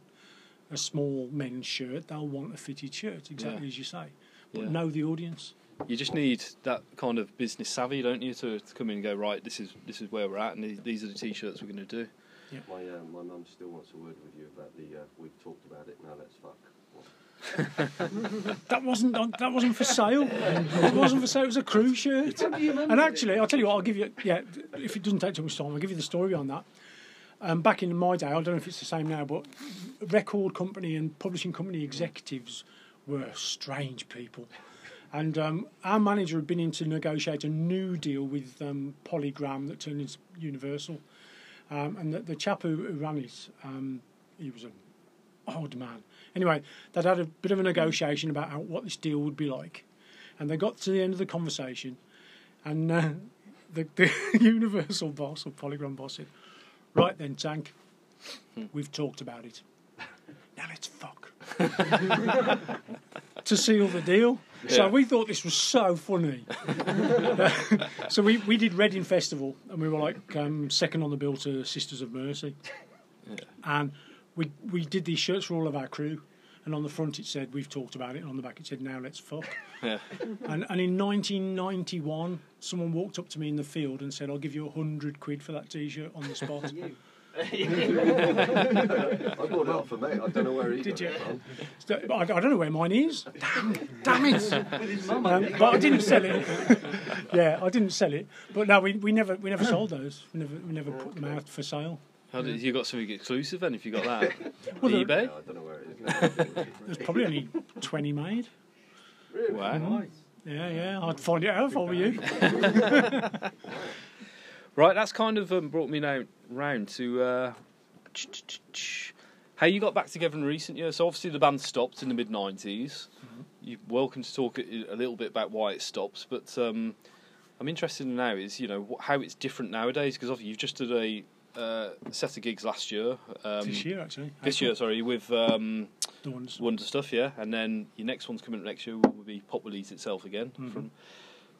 a small men's shirt. They'll want a fitted shirt, exactly Yeah. as you say. But Yeah. know the audience. You just need that kind of business savvy, don't you, to, to come in and go right. This is this is where we're at, and these, these are the T-shirts we're going to do. Yeah. My uh, my mum still wants a word with you about the. Uh, we've talked about it. Now let's fuck. That wasn't on- that wasn't for sale. it wasn't for sale. It was a crew shirt. And actually, I'll tell you what. I'll give you. Yeah, if it doesn't take too much time, I'll give you the story on that. Um, back in my day, I don't know if it's the same now, but record company and publishing company executives were strange people. And um, our manager had been in to negotiate a new deal with um, Polygram that turned into Universal. Um, and the, the chap who, who ran it, um, he was an odd man. Anyway, they'd had a bit of a negotiation about how, what this deal would be like. And they got to the end of the conversation, and uh, the, the Universal boss or Polygram boss said, Right then, Tank, we've talked about it. Now let's fuck. to seal the deal. So Yeah. we thought this was so funny. so we, we did Reading Festival, and we were like um, second on the bill to Sisters of Mercy. And we we did these shirts for all of our crew. And on the front it said, We've talked about it. And on the back it said, Now let's fuck. Yeah. And, and in 1991, someone walked up to me in the field and said, I'll give you a hundred quid for that t shirt on the spot. I bought it off for mate. I don't know where he Did got you? it from. So, I, I don't know where mine is. Damn, damn it. With his mum, Um, but I didn't sell it. yeah, I didn't sell it. But no, we, we never we never sold those. We never we never put them out for sale. How did you got something exclusive then? If you got that, Well, the- eBay. Yeah, I don't know where it is. There's probably only 20 made. really? Wow. Nice. Yeah, yeah. I'd find it out if I were you. Right, that's kind of um, brought me now round to uh, how you got back together in recent years. So obviously the band stopped in the mid '90s. You're welcome to talk a a little bit about why it stops, but um, I'm interested in now is you know how it's different nowadays because obviously you've just did a uh, set of gigs last year. Um, this year, actually. This April. year, sorry, with um, The ones. Wonder Stuff, yeah, and then your next one's coming up next year will be Pop Eat itself again. Mhm. From,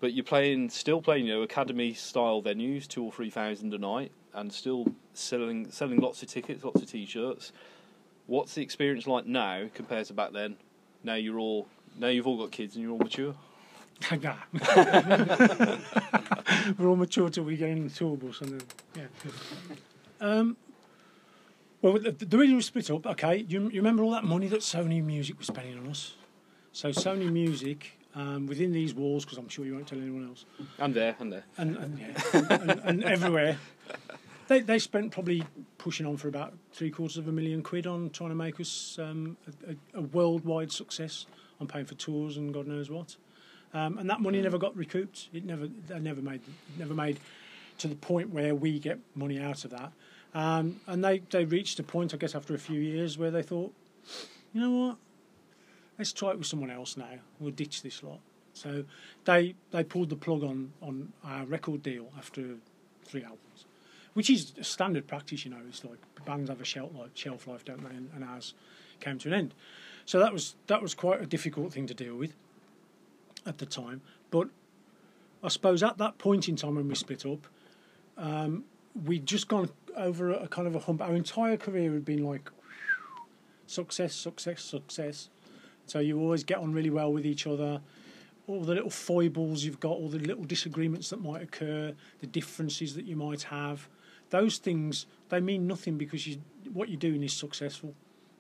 but you're playing, still playing, you know, academy style venues, two or three thousand a night, and still selling selling lots of tickets, lots of t-shirts. What's the experience like now compared to back then? Now you're all now you've all got kids and you're all mature. Nah. We're all mature till we get in the tour bus and then, yeah. Um, well, the, the reason we split up, okay, you, you remember all that money that Sony Music was spending on us? So Sony Music, um, within these walls, because I'm sure you won't tell anyone else, And there, and there. and, and, yeah, and, and everywhere, they, they spent probably pushing on for about three quarters of a million quid on trying to make us um, a, a, a worldwide success on paying for tours and God knows what. Um, and that money never got recouped. It never, they never made, never made to the point where we get money out of that. Um, and they, they reached a point, I guess, after a few years where they thought, you know what, let's try it with someone else now. We'll ditch this lot. So they they pulled the plug on on our record deal after three albums, which is standard practice. You know, it's like bands have a shelf life, shelf life, don't they? And, and ours came to an end. So that was that was quite a difficult thing to deal with. at the time. But I suppose at that point in time when we split up, um, we'd just gone over a, a kind of a hump. Our entire career had been like success, success, success. So you always get on really well with each other. All the little foibles you've got, all the little disagreements that might occur, the differences that you might have, those things they mean nothing because you, what you're doing is successful.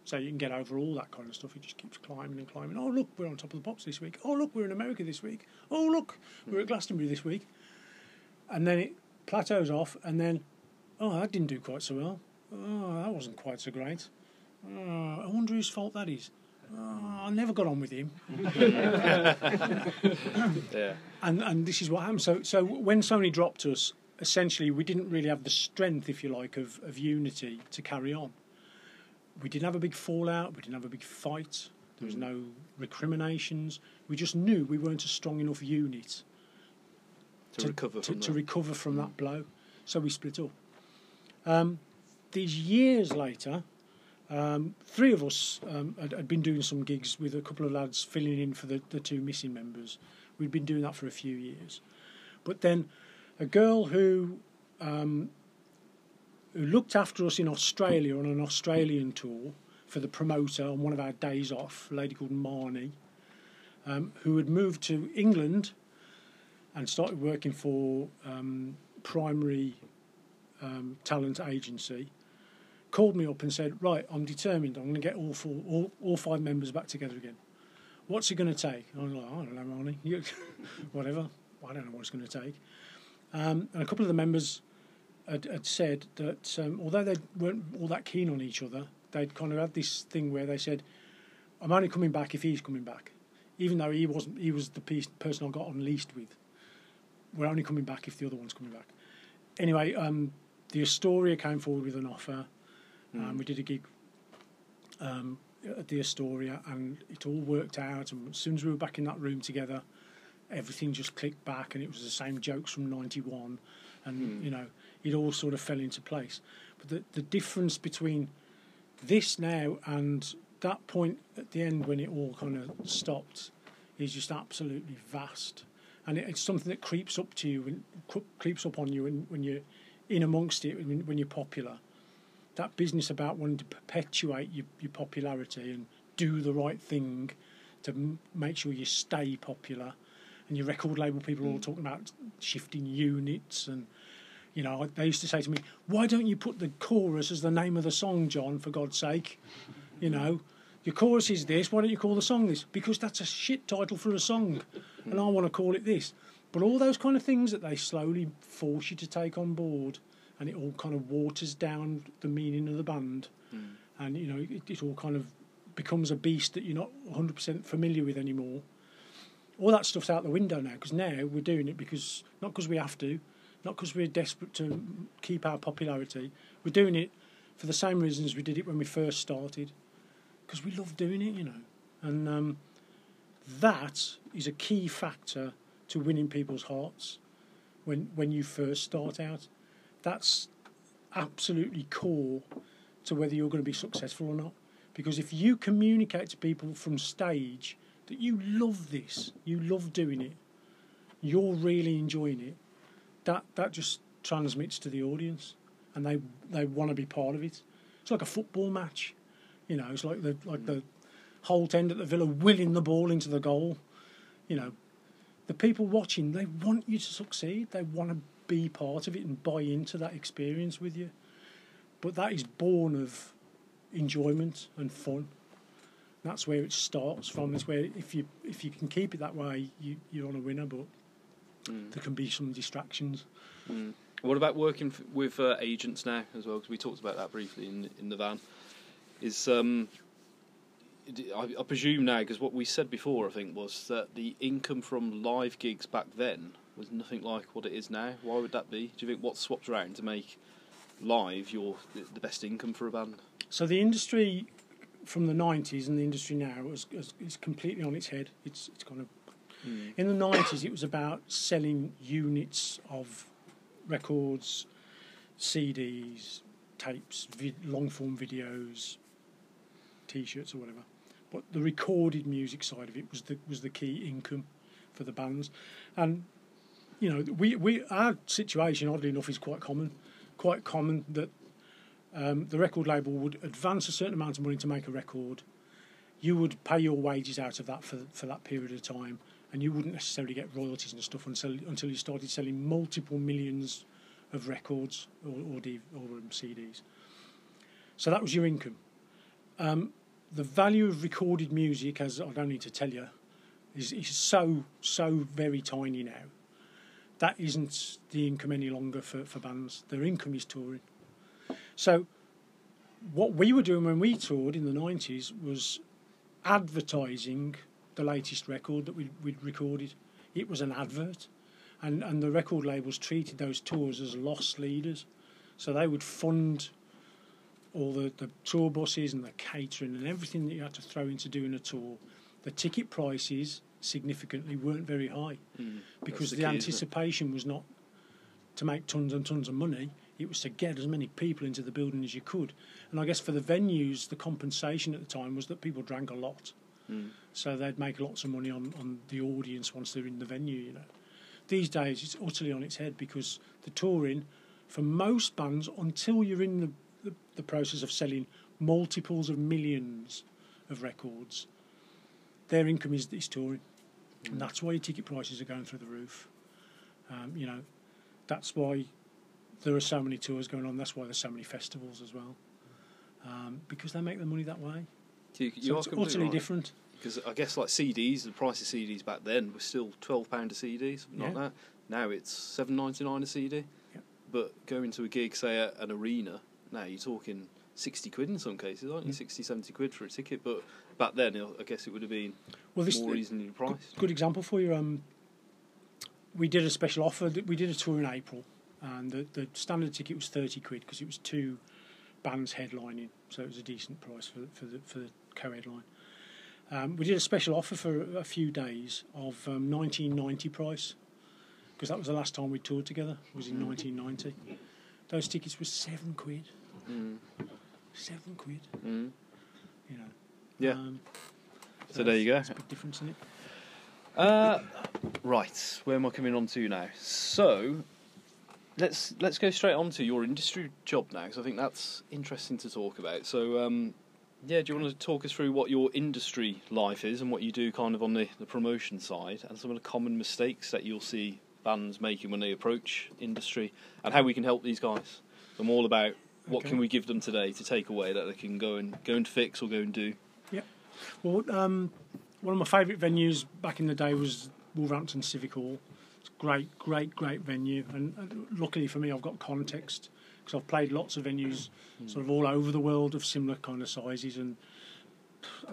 So you can get over all that kind of stuff. It just keeps climbing and climbing. Oh look, we're on top of the pops this week. Oh look, we're in America this week. Oh look, we're at Glastonbury this week. And then it plateaus off, and then oh that didn't do quite so well. Oh that wasn't quite so great. Oh, I wonder whose fault that is. Oh, I never got on with him. Yeah. And and this is what happened. So so when Sony dropped us, essentially we didn't really have the strength, if you like, of, of unity to carry on. We didn't have a big fallout. We didn't have a big fight. There was no recriminations. We just knew we weren't a strong enough unit To, recover to, from to that. recover from that blow. So we split up. Um, these years later, um, three of us um, had, had been doing some gigs with a couple of lads filling in for the, the two missing members. We'd been doing that for a few years. But then a girl who um, who looked after us in Australia on an Australian tour for the promoter on one of our days off, a lady called Marnie, um, who had moved to England and started working for um, primary um, talent agency, called me up and said, "Right, I'm determined. I'm going to get all four, all, all five members back together again. What's it going to take?" And I was like, "I don't know, Marnie. You, whatever. I don't know what it's going to take." Um, and a couple of the members had, had said that um, although they weren't all that keen on each other, they'd kind of had this thing where they said, "I'm only coming back if he's coming back," even though he wasn't. He was the piece, person I got on least with. We're only coming back if the other one's coming back. Anyway, um, the Astoria came forward with an offer. Um, we did a gig um, at the Astoria, and it all worked out. And as soon as we were back in that room together, everything just clicked back, and it was the same jokes from '91, and you know, it all sort of fell into place. But the the difference between this now and that point at the end when it all kind of stopped is just absolutely vast, and it, it's something that creeps up to you and cre- creeps up on you when, when you're in amongst it when, when you're popular. That business about wanting to perpetuate your, your popularity and do the right thing to m- make sure you stay popular, and your record label people are all mm. talking about shifting units and. You know, they used to say to me, "Why don't you put the chorus as the name of the song, John? For God's sake, you know, your chorus is this. Why don't you call the song this? Because that's a shit title for a song, and I want to call it this." But all those kind of things that they slowly force you to take on board, and it all kind of waters down the meaning of the band, and you know, it, it all kind of becomes a beast that you're not 100% familiar with anymore. All that stuff's out the window now because now we're doing it because not because we have to, not because we're desperate to keep our popularity. We're doing it for the same reasons we did it when we first started, because we love doing it, you know. And um, that is a key factor to winning people's hearts when when you first start out. That's absolutely core to whether you're going to be successful or not. Because if you communicate to people from stage that you love this, you love doing it, you're really enjoying it, that that just transmits to the audience, and they they want to be part of it. It's like a football match, you know. It's like the like the Holte end at the Villa willing the ball into the goal. You know, the people watching they want you to succeed. They want to be part of it and buy into that experience with you. But that is born of enjoyment and fun. That's where it starts from. It's where if you if you can keep it that way, you you're on a winner. But there can be some distractions. What about working f- with uh, agents now as well? Because we talked about that briefly in in the van. Is um, I, I presume now because what we said before, I think, was that the income from live gigs back then was nothing like what it is now. Why would that be? Do you think what's swapped around to make live your the best income for a band? So the industry from the '90s and the industry now is, is, is completely on its head. It's it's kind of hmm. in the '90s. It was about selling units of records, CDs, tapes, vid- long form videos, T-shirts or whatever. But the recorded music side of it was the was the key income. for the bands, and you know we we our situation oddly enough is quite common, quite common that um, the record label would advance a certain amount of money to make a record. You would pay your wages out of that for for that period of time, and you wouldn't necessarily get royalties and stuff until until you started selling multiple millions of records or or, D, or um, CDs. So that was your income. Um, the value of recorded music, as I don't need to tell you, is, is so so very tiny now. That isn't the income any longer for, for bands. Their income is touring. So, what we were doing when we toured in the nineties was advertising the latest record that we, we'd recorded. It was an advert, and and the record labels treated those tours as loss leaders, so they would fund all the, the tour buses and the catering and everything that you had to throw into doing a tour. The ticket prices significantly weren't very high Mm. because the the, key, anticipation was not to make tons and tons of money. It was to get as many people into the building as you could. And I guess for the venues, the compensation at the time was that people drank a lot. Mm. So they'd make lots of money on, on the audience once they're in the venue, you know. These days, it's utterly on its head because the touring, for most bands, until you're in the, the, the process of selling multiples of millions of records, their income is, is touring. And that's why your ticket prices are going through the roof. Um, you know, that's why there are so many tours going on. That's why there's so many festivals as well. Um, because they make their money that way. You, you So are it's utterly right. different. Because I guess like CDs, the price of CDs back then was still twelve pound a CD, something like that. Now it's seven ninety nine a CD. Yeah. But going to a gig, say at an arena, now you're talking sixty quid in some cases, aren't you? Mm. 60, 70 quid for a ticket. But back then, I guess it would have been Well, this more reasonably priced. good example for you. Um, we did a special offer. We did a tour in April, and the, the standard ticket was thirty quid because it was two bands headlining, so it was a decent price for for the for the co-headline. Um, we did a special offer for a few days of um, 1990 price because that was the last time we toured together. Was in 1990. Those tickets were seven quid. Mm. Seven quid. Mm. You know. Yeah. Um, So there you go. That's a big difference in it. Uh, right, where am I coming on to now? So, let's let's go straight on to your industry job now, because I think that's interesting to talk about. So, um, yeah, do you want to talk us through what your industry life is and what you do kind of on the, the promotion side, and some of the common mistakes that you'll see bands making when they approach industry, and how we can help these guys? I'm all about what Okay. can we give them today to take away that they can go and go and fix or go and do. Well, um, one of my favourite venues back in the day was Wolverhampton Civic Hall. It's a great, great, great venue, and, and luckily for me, I've got context because I've played lots of venues, sort of all over the world of similar kind of sizes, and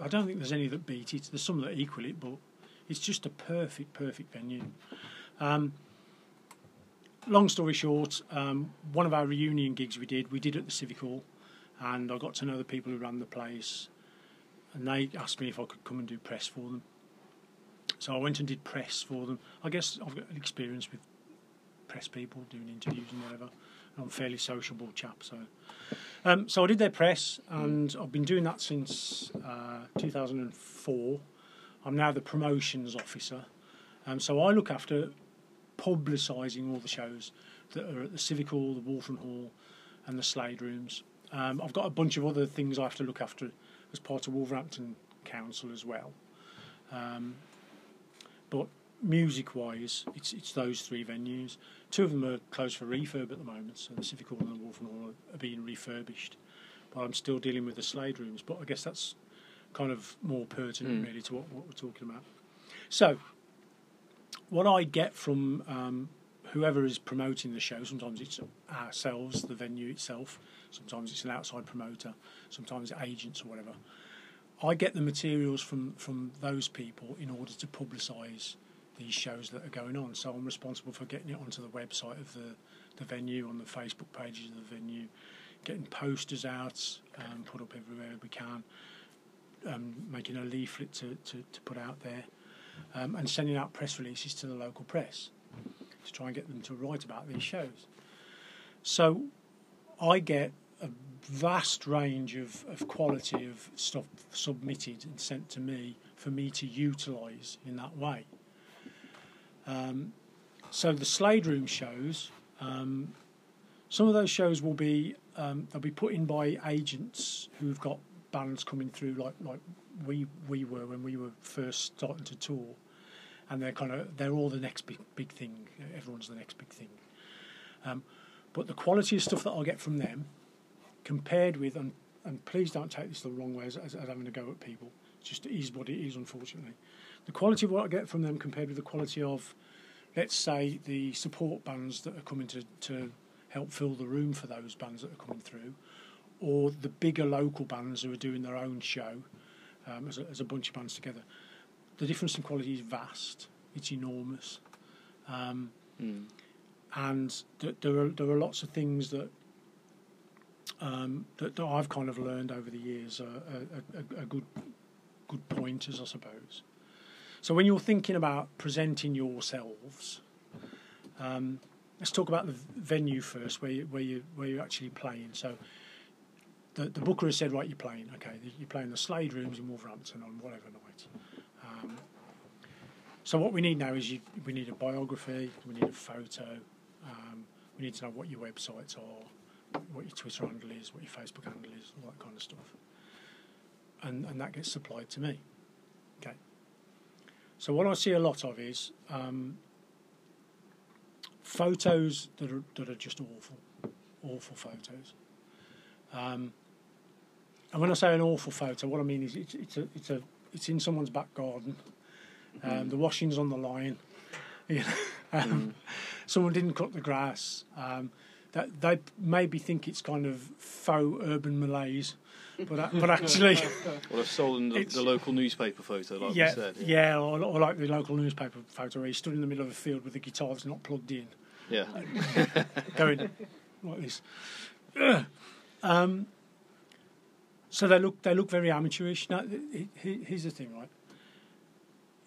I don't think there's any that beat it. There's some that equal it, but it's just a perfect, perfect venue. Um, long story short, um, one of our reunion gigs we did, we did at the Civic Hall, and I got to know the people who ran the place and they asked me if I could come and do press for them. So I went and did press for them. I guess I've got experience with press people doing interviews and whatever. I'm a fairly sociable chap, so um, so I did their press, and I've been doing that since uh, 2004. I'm now the promotions officer, um, so I look after publicising all the shows that are at the Civic Hall, the Wulfrun Hall, and the Slade Rooms. Um, I've got a bunch of other things I have to look after as part of Wolverhampton Council as well. Um, but music wise, it's it's those three venues. Two of them are closed for refurb at the moment, so the Civic Hall and the Wulfrun Hall are being refurbished. But I'm still dealing with the Slade Rooms, but I guess that's kind of more pertinent Mm. really to what, what we're talking about. So, what I get from um, whoever is promoting the show, sometimes it's ourselves, the venue itself, sometimes it's an outside promoter, sometimes agents or whatever. I get the materials from, from those people in order to publicise these shows that are going on. So I'm responsible for getting it onto the website of the, the venue, on the Facebook pages of the venue, getting posters out, um, put up everywhere we can, um, making a leaflet to, to, to put out there, um, and sending out press releases to the local press to try and get them to write about these shows. So I get vast range of, of quality of stuff submitted and sent to me for me to utilise in that way. Um, so the Slade Room shows, um, some of those shows will be um, they'll be put in by agents who've got bands coming through, like like we we were when we were first starting to tour, and they're kind of they're all the next big big thing. Everyone's the next big thing. Um, but the quality of stuff that I'll get from them, compared with and and please don't take this the wrong way as, as, as having a go at people. It just is what it is, unfortunately. The quality of what I get from them compared with the quality of, let's say, the support bands that are coming to, to help fill the room for those bands that are coming through, or the bigger local bands who are doing their own show um, as, a, as a bunch of bands together. The difference in quality is vast. It's enormous. Um, Mm. and th- there are there are lots of things that um, that, that I've kind of learned over the years are, are good good pointers, I suppose. So when you're thinking about presenting yourselves, um, let's talk about the venue first, where you, where you where you're actually playing. So the the booker has said, right, you're playing. Okay, you're playing the Slade Rooms in Wolverhampton on whatever night. Um, so what we need now is you, we need a biography, we need a photo, um, we need to know what your websites are, what your Twitter handle is, what your Facebook handle is, all that kind of stuff. And and that gets supplied to me. Okay. So what I see a lot of is um, photos that are that are just awful, awful photos. Um, and when I say an awful photo, what I mean is it's it's a it's a it's in someone's back garden. Um, the washing's on the line. You know, um, Someone didn't cut the grass. That they maybe think it's kind of faux urban malaise, but but actually, Well, I've stolen the, the local newspaper photo, like yeah, said. yeah, or, or like the local newspaper photo where he stood in the middle of a field with the guitar that's not plugged in. Yeah. going like this. Um, so they look they look very amateurish. Now, he- he- here's the thing, right?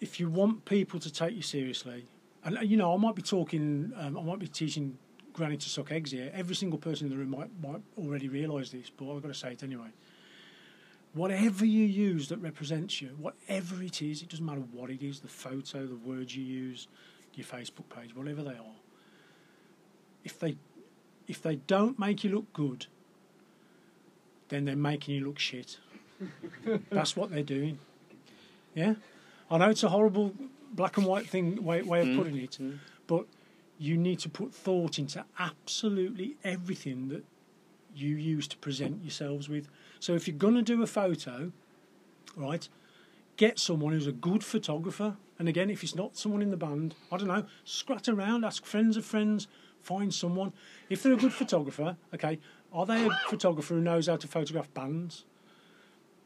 If you want people to take you seriously, and you know, I might be talking, um, I might be teaching Granny to suck eggs here. Every single person in the room might might already realise this, but I've got to say it anyway. Whatever you use that represents you, whatever it is, it doesn't matter what it is, the photo, the words you use, your Facebook page, whatever they are. If they if they don't make you look good, then they're making you look shit. That's what they're doing. Yeah, I know it's a horrible black and white thing way, way of Mm. putting it, Mm. but you need to put thought into absolutely everything that you use to present yourselves with. So if you're going to do a photo, right, get someone who's a good photographer. And again, if it's not someone in the band, I don't know, scratch around, ask friends of friends, find someone. If they're a good photographer, okay, are they a photographer who knows how to photograph bands?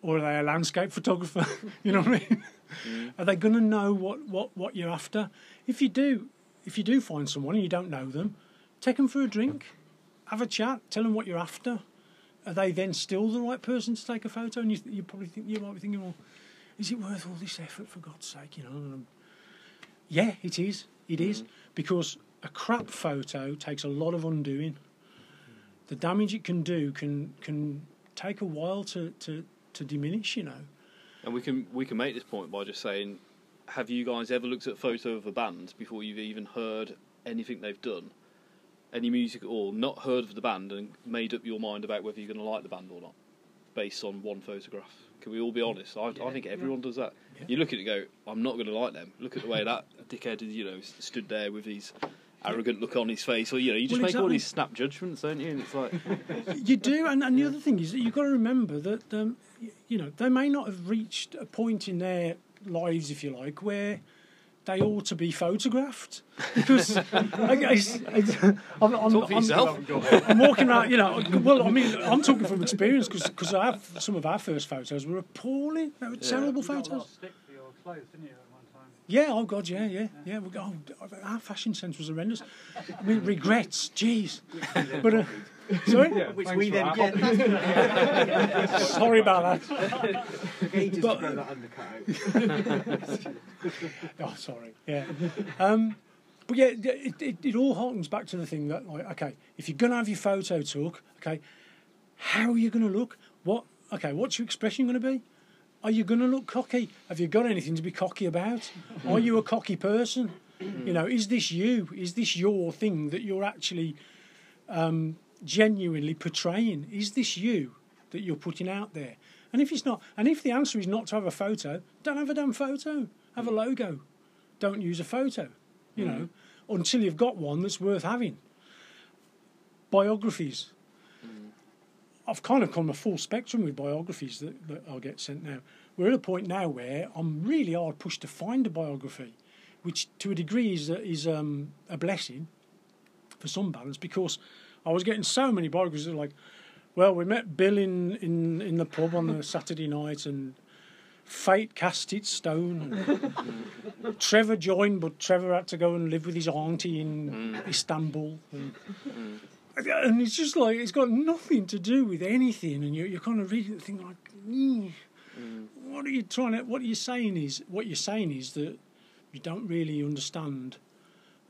Or are they a landscape photographer? you know what I mean? Mm. Are they going to know what, what, what you're after? If you do, if you do find someone and you don't know them, take them for a drink, have a chat, tell them what you're after. Are they then still the right person to take a photo? And you, you probably think you might be thinking, well, is it worth all this effort for God's sake? You know, and I'm- yeah, it is. It is mm-hmm. because a crap photo takes a lot of undoing. The damage it can do can can take a while to, to, to diminish. You know. And we can we can make this point by just saying, have you guys ever looked at a photo of a band before you've even heard anything they've done, any music at all, not heard of the band, and made up your mind about whether you're going to like the band or not, based on one photograph? Can we all be honest? I, I think everyone does that. Yeah. You look at it and go, I'm not going to like them. Look at the way that dickhead, you know, stood there with his arrogant look on his face, or you know, you just Well, make all these snap judgments, don't you? And it's like, you do, and, and the other thing is that you've got to remember that um, you know they may not have reached a point in their lives, if you like, where they ought to be photographed because I, guess- I'm, I'm, talk I'm- yourself. I'm walking around, you know. Well, I mean, I'm talking from experience because I have some of our first photos were appalling. They were terrible You got a lot photos. of stick for your clothes, didn't you, at one time? Yeah, oh god, yeah, yeah, yeah. We go, oh, our fashion sense was horrendous. I mean, regrets, jeez. But uh, sorry, Which we then Thanks for get. sorry about that. Ages But- to grow that undercut. Oh, sorry. Yeah. Um, but yeah, it, it, it all harkens back to the thing that, like, okay, if you're going to have your photo took, okay, how are you going to look? What? Okay, what's your expression going to be? Are you going to look cocky? Have you got anything to be cocky about? Are you a cocky person? You know, is this you? Is this your thing that you're actually um, genuinely portraying? Is this you that you're putting out there? And if it's not, and if the answer is not to have a photo, don't have a damn photo. Have a mm. logo. Don't use a photo. You mm. know, until you've got one that's worth having. Biographies. Mm. I've kind of come a full spectrum with biographies that, that I get sent now. We're at a point now where I'm really hard pushed to find a biography, which to a degree is a, is um, a blessing for some bands because I was getting so many biographies that are like, well, we met Bill in, in, in the pub on the Saturday night and fate cast its stone. Trevor joined, but Trevor had to go and live with his auntie in Istanbul. And, and it's just like it's got nothing to do with anything, and you're, you're kind of reading the thing like, "Mm, what are you trying to? What are you saying is what you're saying is that you don't really understand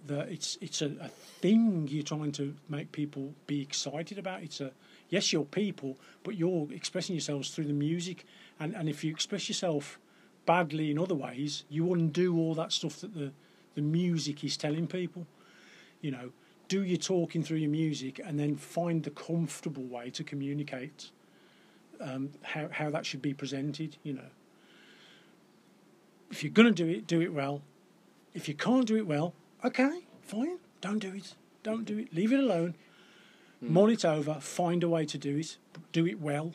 that it's it's a, a thing you're trying to make people be excited about. It's a yes, you're people, but you're expressing yourselves through the music, and and if you express yourself badly in other ways, you undo all that stuff that the the music is telling people. You know, do your talking through your music, and then find the comfortable way to communicate um, how how that should be presented. You know, if you're going to do it, do it well. If you can't do it well, okay, fine, don't do it. Don't do it. Leave it alone. Hmm. Mull it over. Find a way to do it. Do it well.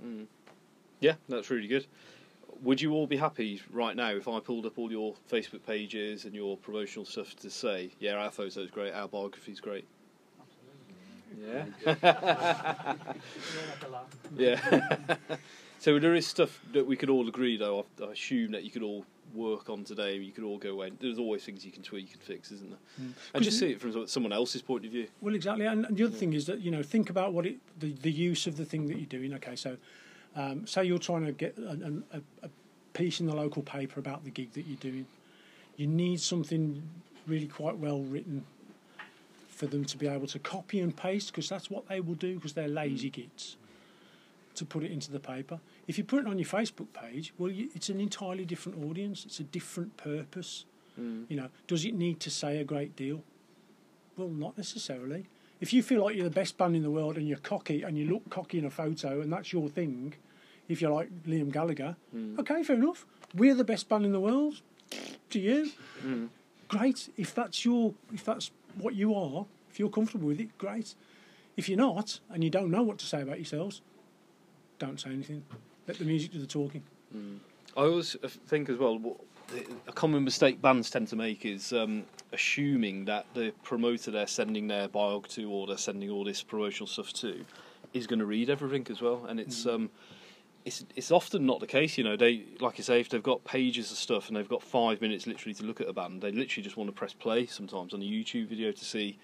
Hmm. Yeah, that's really good. Would you all be happy right now if I pulled up all your Facebook pages and your promotional stuff to say, yeah, our photo's great, our biography's great? Absolutely. Yeah. Yeah. so there is stuff that we could all agree, though. I, I assume that you could all work on today. You could all go away. There's always things you can tweak and fix, isn't there? And just see it from someone else's point of view. Well, exactly. And, and the other thing is that you know think about what it the, the use of the thing that you're doing. Okay, so um, say you're trying to get a, a, a piece in the local paper about the gig that you're doing. You need something really quite well written for them to be able to copy and paste because that's what they will do because they're lazy gits to put it into the paper. If you put it on your Facebook page, well, you, it's an entirely different audience. It's a different purpose. Mm. You know, does it need to say a great deal? Well, not necessarily. If you feel like you're the best band in the world and you're cocky and you look cocky in a photo and that's your thing, if you're like Liam Gallagher, mm. okay, fair enough. We're the best band in the world. To you, mm. great. If that's your, if that's what you are, if you're comfortable with it, great. If you're not and you don't know what to say about yourselves, don't say anything. Let the music do the talking. I always think as well, what- a common mistake bands tend to make is um, assuming that the promoter they're sending their biog to or they're sending all this promotional stuff to is going to read everything as well, and it's um, it's it's often not the case. You know, they like I say, if they've got pages of stuff and they've got five minutes literally to look at a band, they literally just want to press play sometimes on a YouTube video to see.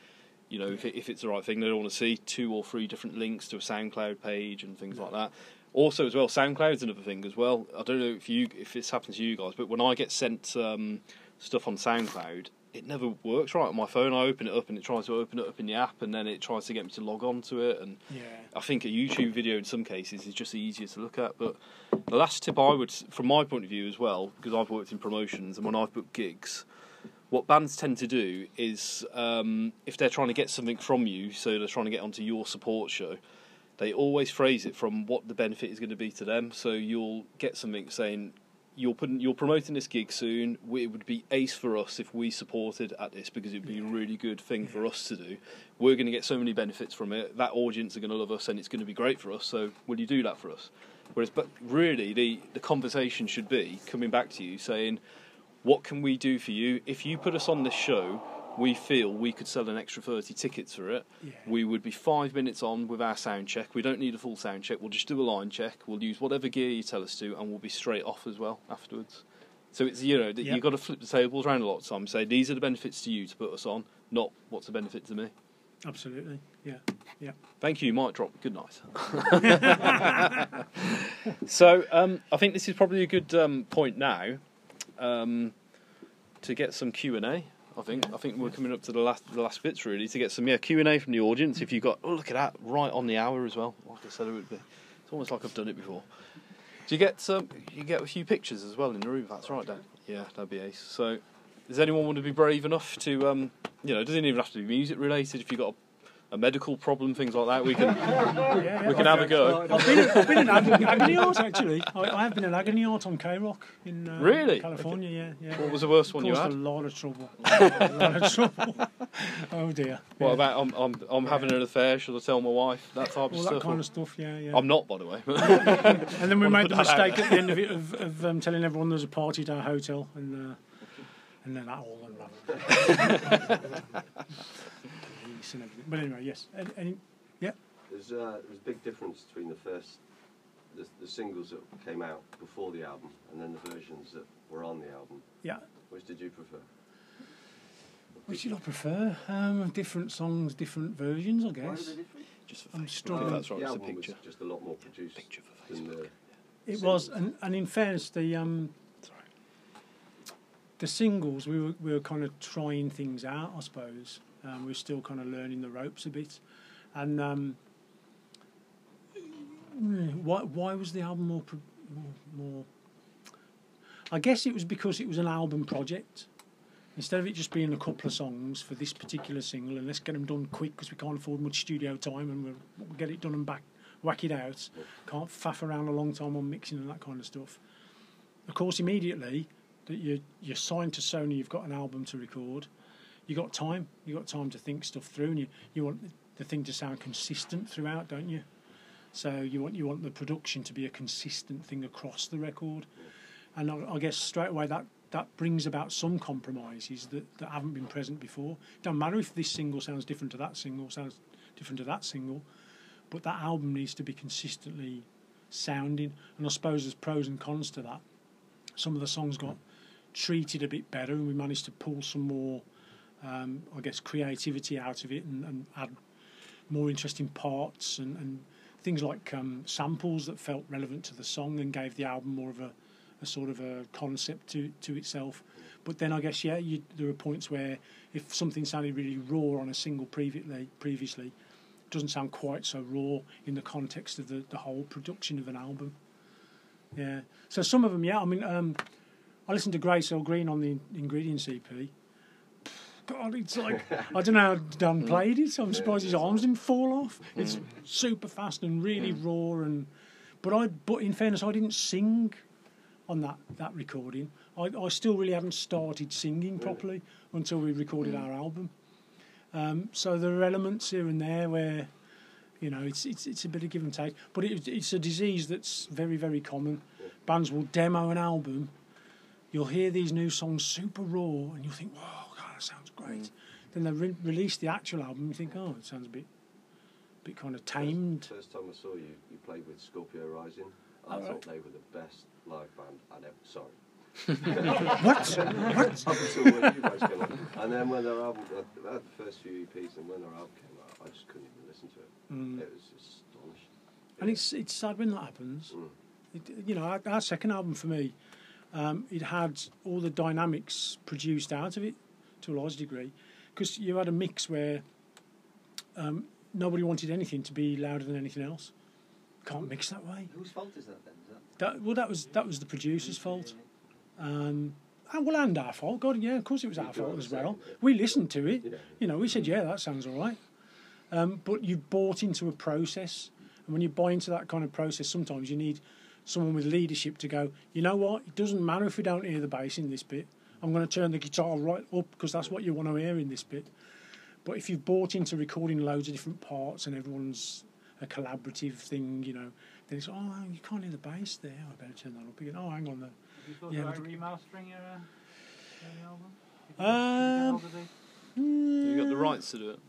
You know, if, it, if it's the right thing, they don't want to see two or three different links to a SoundCloud page and things like that. Also, as well, SoundCloud's another thing as well. I don't know if you if this happens to you guys, but when I get sent um, stuff on SoundCloud, it never works right on my phone. I open it up and it tries to open it up in the app, and then it tries to get me to log on to it. And Yeah. I think a YouTube video in some cases is just easier to look at. But the last tip I would, from my point of view as well, because I've worked in promotions and when I've booked gigs, what bands tend to do is um, if they're trying to get something from you, so they're trying to get onto your support show, they always phrase it from what the benefit is going to be to them. So you'll get something saying you're putting you're promoting this gig soon. It would be ace for us if we supported at this because it'd be a really good thing for us to do. We're going to get so many benefits from it. That audience are going to love us, and it's going to be great for us. So will you do that for us? Whereas, but really, the the conversation should be coming back to you saying, what can we do for you? If you put us on this show, we feel we could sell an extra 30 tickets for it. Yeah. We would be five minutes on with our sound check. We don't need a full sound check. We'll just do a line check. We'll use whatever gear you tell us to, and we'll be straight off as well afterwards. So it's you know that you've got to flip the tables around a lot of times. Say these are the benefits to you to put us on, not what's the benefit to me. Absolutely. Yeah. Yeah. Thank you. Mic drop. Good night. so um, I think this is probably a good um, point now um, to get some Q and A. I think I think we're coming up to the last the last bits really to get some yeah Q and A from the audience. If you've got oh look at that right on the hour as well. Like I said it would be. It's almost like I've done it before. Do you get some? You get a few pictures as well in the room. That's right, Dan. Yeah, that'd be ace. So does anyone want to be brave enough to, um, you know, it doesn't even have to be music related. If you've got a, a medical problem, things like that, we can Yeah, yeah. we can have a go. I've been, I've been in agony, agony art actually. I, I have been in agony art on KROQ in uh, Really? California. Yeah, yeah. What was the worst one you had? a lot of trouble. a lot of trouble. oh dear. What Yeah. about I'm I'm, I'm having an affair? Should I tell my wife? That type of all stuff. that kind or- of stuff? Yeah, yeah. I'm not, by the way. and then we made the that mistake at the end of it of, of um, telling everyone there's a party at our hotel, and uh, and then that all unraveled. Police and everything. But anyway, yes. Any, any, There's, uh, there's a big difference between the first, the, the singles that came out before the album and then the versions that were on the album. yeah. Which did you prefer? Which did I prefer? Um, different songs, different versions, I Why are guess. they different? Just for I'm face. struggling. That's right. The It's a album picture. was just a lot more produced Picture for than Facebook. the. It was, and, and in fairness, the um, Sorry. the singles we were we were kind of trying things out, I suppose. Um, we're still kind of learning the ropes a bit, and um, why why was the album more pro- more, more? I guess it was because it was an album project. Instead of it just being a couple of songs for this particular single, and let's get them done quick because we can't afford much studio time, and we'll, we'll get it done and back, whack it out. Can't faff around a long time on mixing and that kind of stuff. Of course, immediately that you you're signed to Sony, you've got an album to record. You got time. You got time to think stuff through, and you, you want the thing to sound consistent throughout, don't you? So you want you want the production to be a consistent thing across the record, and I, I guess straight away that that brings about some compromises that, that haven't been present before. Don't matter if this single sounds different to that single, sounds different to that single, but that album needs to be consistently sounding. And I suppose there's pros and cons to that. Some of the songs got treated a bit better, and we managed to pull some more, um, I guess, creativity out of it and, and add more interesting parts and, and things like um, samples that felt relevant to the song and gave the album more of a, a sort of a concept to, to itself. But then I guess yeah, you, there are points where if something sounded really raw on a single previously, previously, it doesn't sound quite so raw in the context of the, the whole production of an album. Yeah. So some of them, yeah. I mean, um, I listened to Grey Cell Green on the Ingredients EP. God, it's like I don't know how Dan mm. played it. I'm surprised his arms didn't fall off. Mm. It's super fast and really mm. raw, and but I but in fairness, I didn't sing on that that recording. I, I still really hadn't started singing properly until we recorded our album. Um, so there are elements here and there where you know it's it's it's a bit of give and take, but it, it's a disease that's very very common. Bands will demo an album. You'll hear these new songs super raw, and you'll think, "Wow, God, that sounds great." Then they re- release the actual album, you think, "Oh, it sounds a bit, bit kind of tamed." First, first time I saw you, you played with Scorpio Rising. I Oh, thought they were the best live band I'd ever. Sorry. what? What? Up you guys. And then when their album, I had the first few EPs, and when their album came out, I just couldn't even listen to it. Mm. It was astonishing. And it's it's sad when that happens. Mm. It, you know, our, our second album for me, um, it had all the dynamics produced out of it to a large degree, because you had a mix where um, nobody wanted anything to be louder than anything else. Can't mix that way. Whose fault is that then? Is that That, well, that was that was the producer's fault. Um, and well, and our fault. God, yeah, of course it was our fault as well. We listened to it. You know, we said, yeah, that sounds all right. Um, but you bought into a process, and when you buy into that kind of process, sometimes you need someone with leadership to go. You know what? It doesn't matter if we don't hear the bass in this bit. I'm going to turn the guitar right up because that's what you want to hear in this bit. But if you've bought into recording loads of different parts and everyone's a collaborative thing, you know, then it's oh you can't hear the bass there. I better turn that up again. Oh, hang on there. Have you thought Yeah, about but- remastering your, uh, your album? You- Um, did you get hold of the- You got the rights to do it.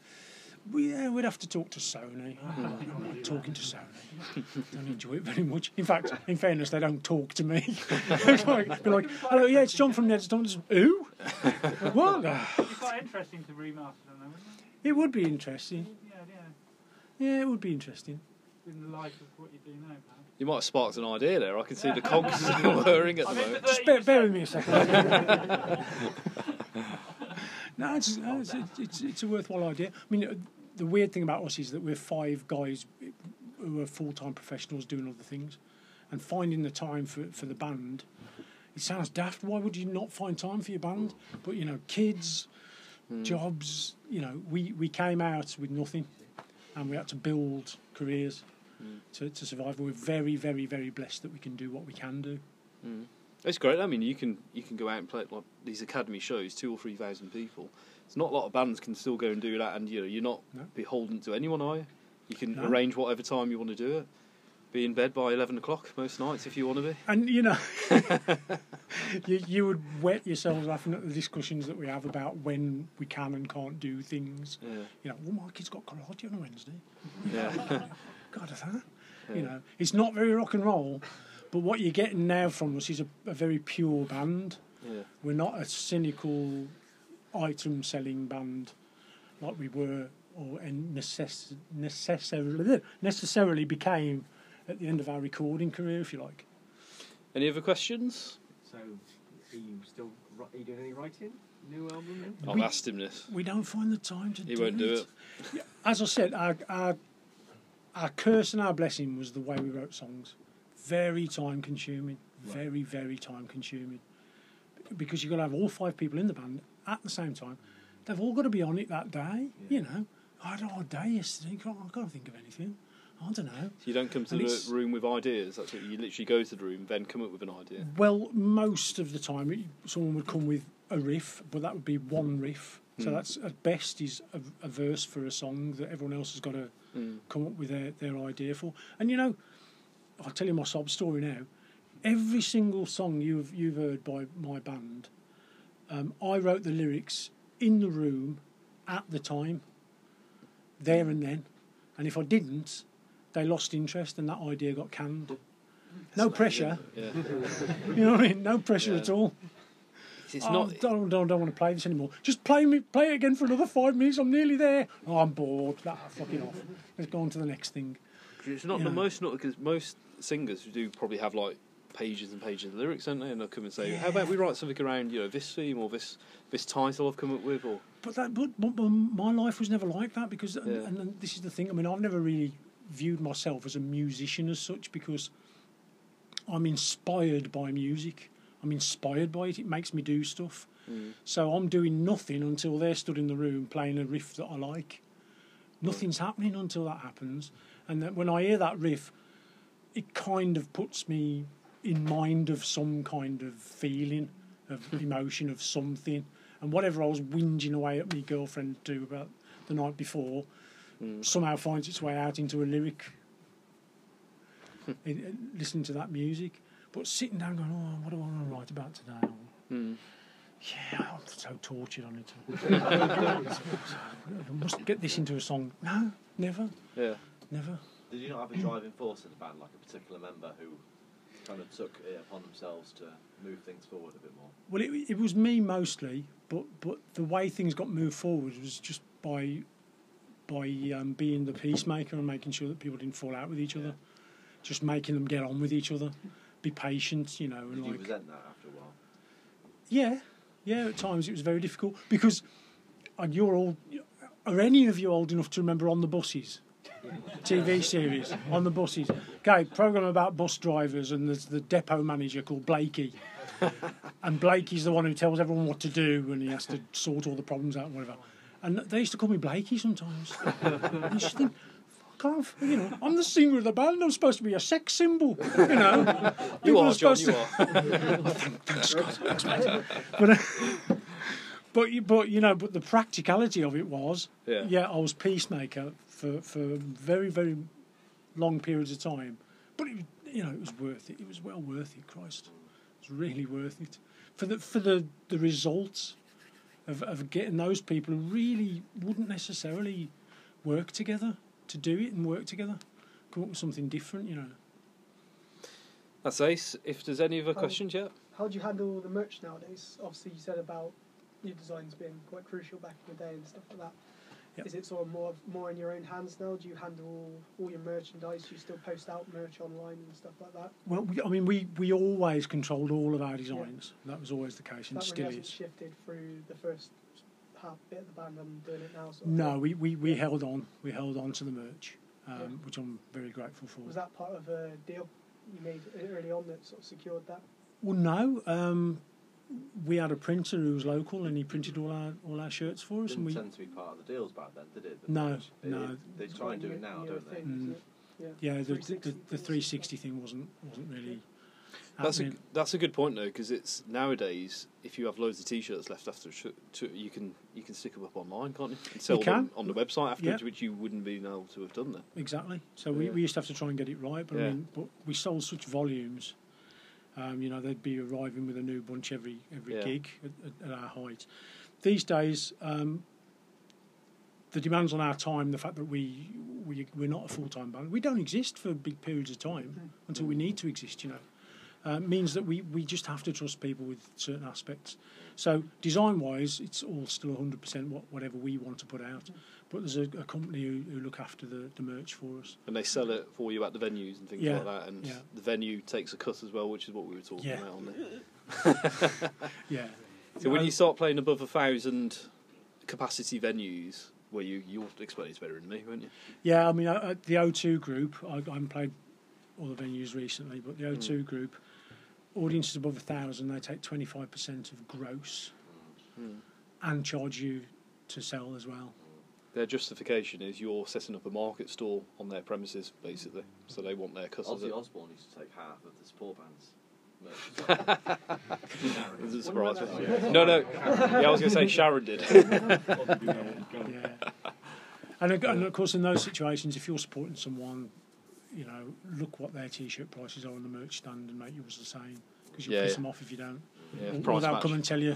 Well, yeah, we'd have to talk to Sony. I'm not, I'm talking to Sony. Don't enjoy it very much. In fact, in fairness, they don't talk to me. It's like, be like, hello, yeah, it's John from Ned's Dons. Who? what? It's quite interesting to remaster them, though, isn't it would be interesting. Yeah, yeah. Yeah, it would be interesting. In the light of what you do now, perhaps. You might have sparked an idea there. I can see the cogs whirring at the I'm moment. Just bear, bear with me a second. no, it's, no, it's, it's, it's a worthwhile idea. I mean, uh, the weird thing about us is that we're five guys who are full time professionals doing other things, and finding the time for, for the band it sounds daft. Why would you not find time for your band? But you know, kids, mm. jobs. You know, we we came out with nothing, and we had to build careers mm. to, to survive. We're very, very, very blessed that we can do what we can do. Mm. It's great. I mean, you can you can go out and play like these academy shows, two or three thousand people. It's not a lot of bands can still go and do that, and you know you're not No. beholden to anyone, are you? You can No. arrange whatever time you want to do it. Be in bed by eleven o'clock most nights if you want to be. And you know, you you would wet yourselves laughing at the discussions that we have about when we can and can't do things. Yeah, You know, well, my kid's got karate on a Wednesday. yeah, God, of that. Yeah. You know, it's not very rock and roll, but what you're getting now from us is a, a very pure band. yeah. We're not a cynical item selling band like we were or and necess- necessarily necessarily became at the end of our recording career, if you like. Any other questions? So, are you still are you doing any writing? New album? Then? I've We- asked him this. We don't find the time to do it. He do won't do it. As I said, our, our our curse and our blessing was the way we wrote songs. Very time consuming. Right. Very, very time consuming. Because you've got to have all five people in the band at the same time. They've all got to be on it that day. Yeah. You know, I had a hard day yesterday. I can't think of anything. I don't know. You don't come to And the room with ideas. That's what you literally go to the room, then come up with an idea. Well, most of the time, it- someone would come with a riff, but that would be one riff. So Mm. that's at best is a, a verse for a song that everyone else has got to Mm. come up with their, their idea for. And you know, I'll tell you my sob story now. Every single song you've you've heard by my band, um, I wrote the lyrics in the room at the time, there and then. And if I didn't, they lost interest and that idea got canned. No pressure, Yeah, you know what I mean? No pressure Yeah. at all. it's oh, not. don't, don't, don't want to play this anymore. Just play me, play it again for another five minutes. I'm nearly there. Oh, I'm bored. Nah, fuck it off. Let's go on to the next thing. It's not you the know. most not because most singers do probably have like pages and pages of lyrics, don't they? And they'll come and say, "How about we write something around you know this theme or this this title I've come up with?" Or But that, but, but, but my life was never like that because, Yeah. and, and this is the thing. I mean, I've never really viewed myself as a musician as such because I'm inspired by music. I'm inspired by it. It makes me do stuff. Hmm. So I'm doing nothing until they're stood in the room playing a riff that I like. Nothing's happening until that happens, and then when I hear that riff, it kind of puts me in mind of some kind of feeling, of hmm. emotion, of something. And whatever I was whinging away at my girlfriend to about the night before, hmm. somehow finds its way out into a lyric. Hmm. in, in- listening to that music, but sitting down going, "Oh, what do I want to write about today?" Or, Hmm. yeah, I'm so tortured on it. I must get this into a song. No, never, yeah, never. Did you not have a driving force in the band, like a particular member who kind of took it upon themselves to move things forward a bit more? Well, it, it was me mostly, but but the way things got moved forward was just by by um, being the peacemaker and making sure that people didn't fall out with each other, just making them get on with each other, be patient, you know, and Did you like resent that after a while? yeah, yeah. At times it was very difficult because, and you're all, are any of you old enough to remember on the buses? TV series on the buses. Okay, program about bus drivers, and there's the depot manager called Blakey, and Blakey's the one who tells everyone what to do, and he has to sort all the problems out and whatever. And they used to call me Blakey sometimes. and you just think, fuck off, you know, I'm the singer of the band. I'm supposed to be a sex symbol, you know. you are John. supposed You to- are. Thanks, God. Thanks, mate. But, uh, but, you- but you know, but the practicality of it was, Yeah. I was peacemaker for for very very long periods of time. But it, you know, it was worth it. It was well worth it. Christ, it was really worth it for the for the the results of of getting those people who really wouldn't necessarily work together to do it and work together, come up with something different. You know. That's ace. If there's any other Oh. questions yet, How do you handle the merch nowadays? Obviously, you said about your designs being quite crucial back in the day and stuff like that. Is it sort of more more in your own hands now? Do you handle all your merchandise? Do you still post out merch online and stuff like that? Well, we, I mean, we, we always controlled all of our designs. That was always the case, and that still really is. shifted through the first half bit of the band and doing it now. Sort of No, we, we, we held on. We held on to the merch, um, Yeah. which I'm very grateful for. Was that part of a deal you made early on that sort of secured that? Well, no. Um, we had a printer who was local, and he printed all our all our shirts for us, and Didn't we tend to be part of the deals back then, did it? The No, merch? They- no. They It's try and do it now, don't they? thing, Mm. isn't? Yeah. yeah the, the, 360 the, the 360 thing wasn't wasn't really. That's a that's a good point though, because it's nowadays if you have loads of t-shirts left after a sh- to, you can you can stick them up online, can't you? And sell can. them on the website afterwards, Yeah. which you wouldn't be able to have done then. Exactly. So we, Yeah. we used to have to try and get it right, but I mean, but we sold such volumes. Um, you know, they'd be arriving with a new bunch every every Yeah. gig at, at, at our height. These days, um, the demands on our time, the fact that we, we we're not a full time band, we don't exist for big periods of time until we need to exist. You know, uh, means that we, we just have to trust people with certain aspects. So design wise, it's all still 100% what, whatever we want to put out. But there's a, a company who, who look after the, the merch for us. And they sell it for you at the venues and things Yeah, like that, and yeah. the venue takes a cut as well, which is what we were talking Yeah. about on there. Yeah. So when you start playing above a thousand capacity venues, well, you you'll explain it better than me, won't you? Yeah, I mean, uh, the O2 group, I, I haven't played all the venues recently, but the O2 Hmm. group, audiences above a thousand, they take 25% of gross Hmm. and charge you to sell as well. Their justification is you're setting up a market stall on their premises, basically. So they want their customers. Ozzy Osbourne used to take half of the support bands. merch as well. It's a What surprise. about wasn't that? No, no. Yeah, I was going to say Sharon did. Yeah. And, of- and of course, in those situations, if you're supporting someone, you know, look what their t-shirt prices are on the merch stand and make yours the same because you Yeah, piss yeah. them off if you don't. Yeah, or, or they'll match. come and tell you.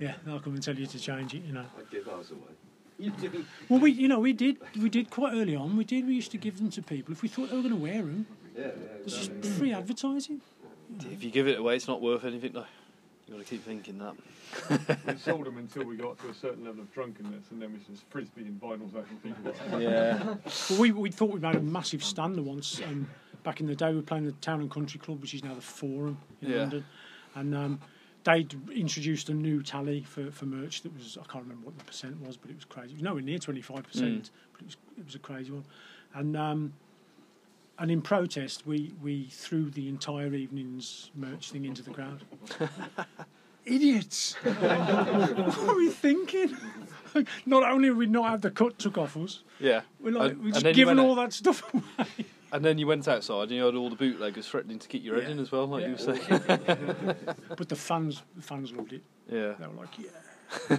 Yeah, they'll come and tell you to change it. You know. I'd give ours away. You do. Well, we, you know, we did, we did quite early on. We did. We used to give them to people if we thought they were going to wear them. Yeah, yeah. It's just free advertising. If you give it away, it's not worth anything, though. You've got to keep thinking that. we sold them until we got to a certain level of drunkenness, and then we just frisbee and vinyls out of people. Yeah. Well, we, we thought we made a massive stander once. Um, back in the day, we were playing the Town and Country Club, which is now the Forum in Yeah. London, and um, they'd introduced a new tally for, for merch that was I can't remember what the percent was, but it was crazy. It was nowhere near twenty five percent, Mm. but it was it was a crazy one, and. Um, and in protest, we, we threw the entire evening's merch thing into the crowd. Idiots! what were we thinking? not only have we not had the cut took off us, Yeah. we're like, And- we're just giving all that stuff away. And then you went outside and you had all the bootleggers threatening to kick your head Yeah. in as well, like you were saying. But the fans, the fans loved it. yeah. They were like, "Yeah,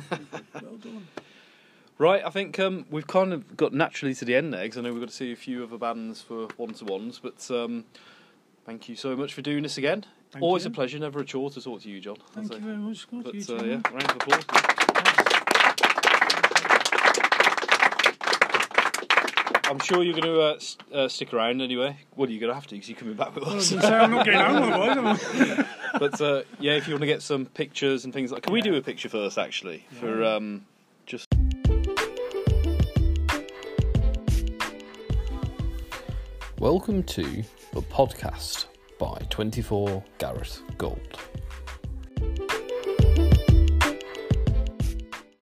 well done." Right, I think um, we've kind of got naturally to the end there because I know we've got to see a few other bands for one to ones. But um, thank you so much for doing this again. Thank Always you. a pleasure, never a chore to talk to you, John. Thank you very much. But You uh, yeah, round of applause. I'm sure you're going to uh, s- uh, stick around anyway. What are you're going to have to because you're coming back with us. was I'm not getting home otherwise. am I? but uh, yeah, if you want to get some pictures and things like, can we do a picture first actually for um, just? Welcome to the podcast by 24 Garrett Gold.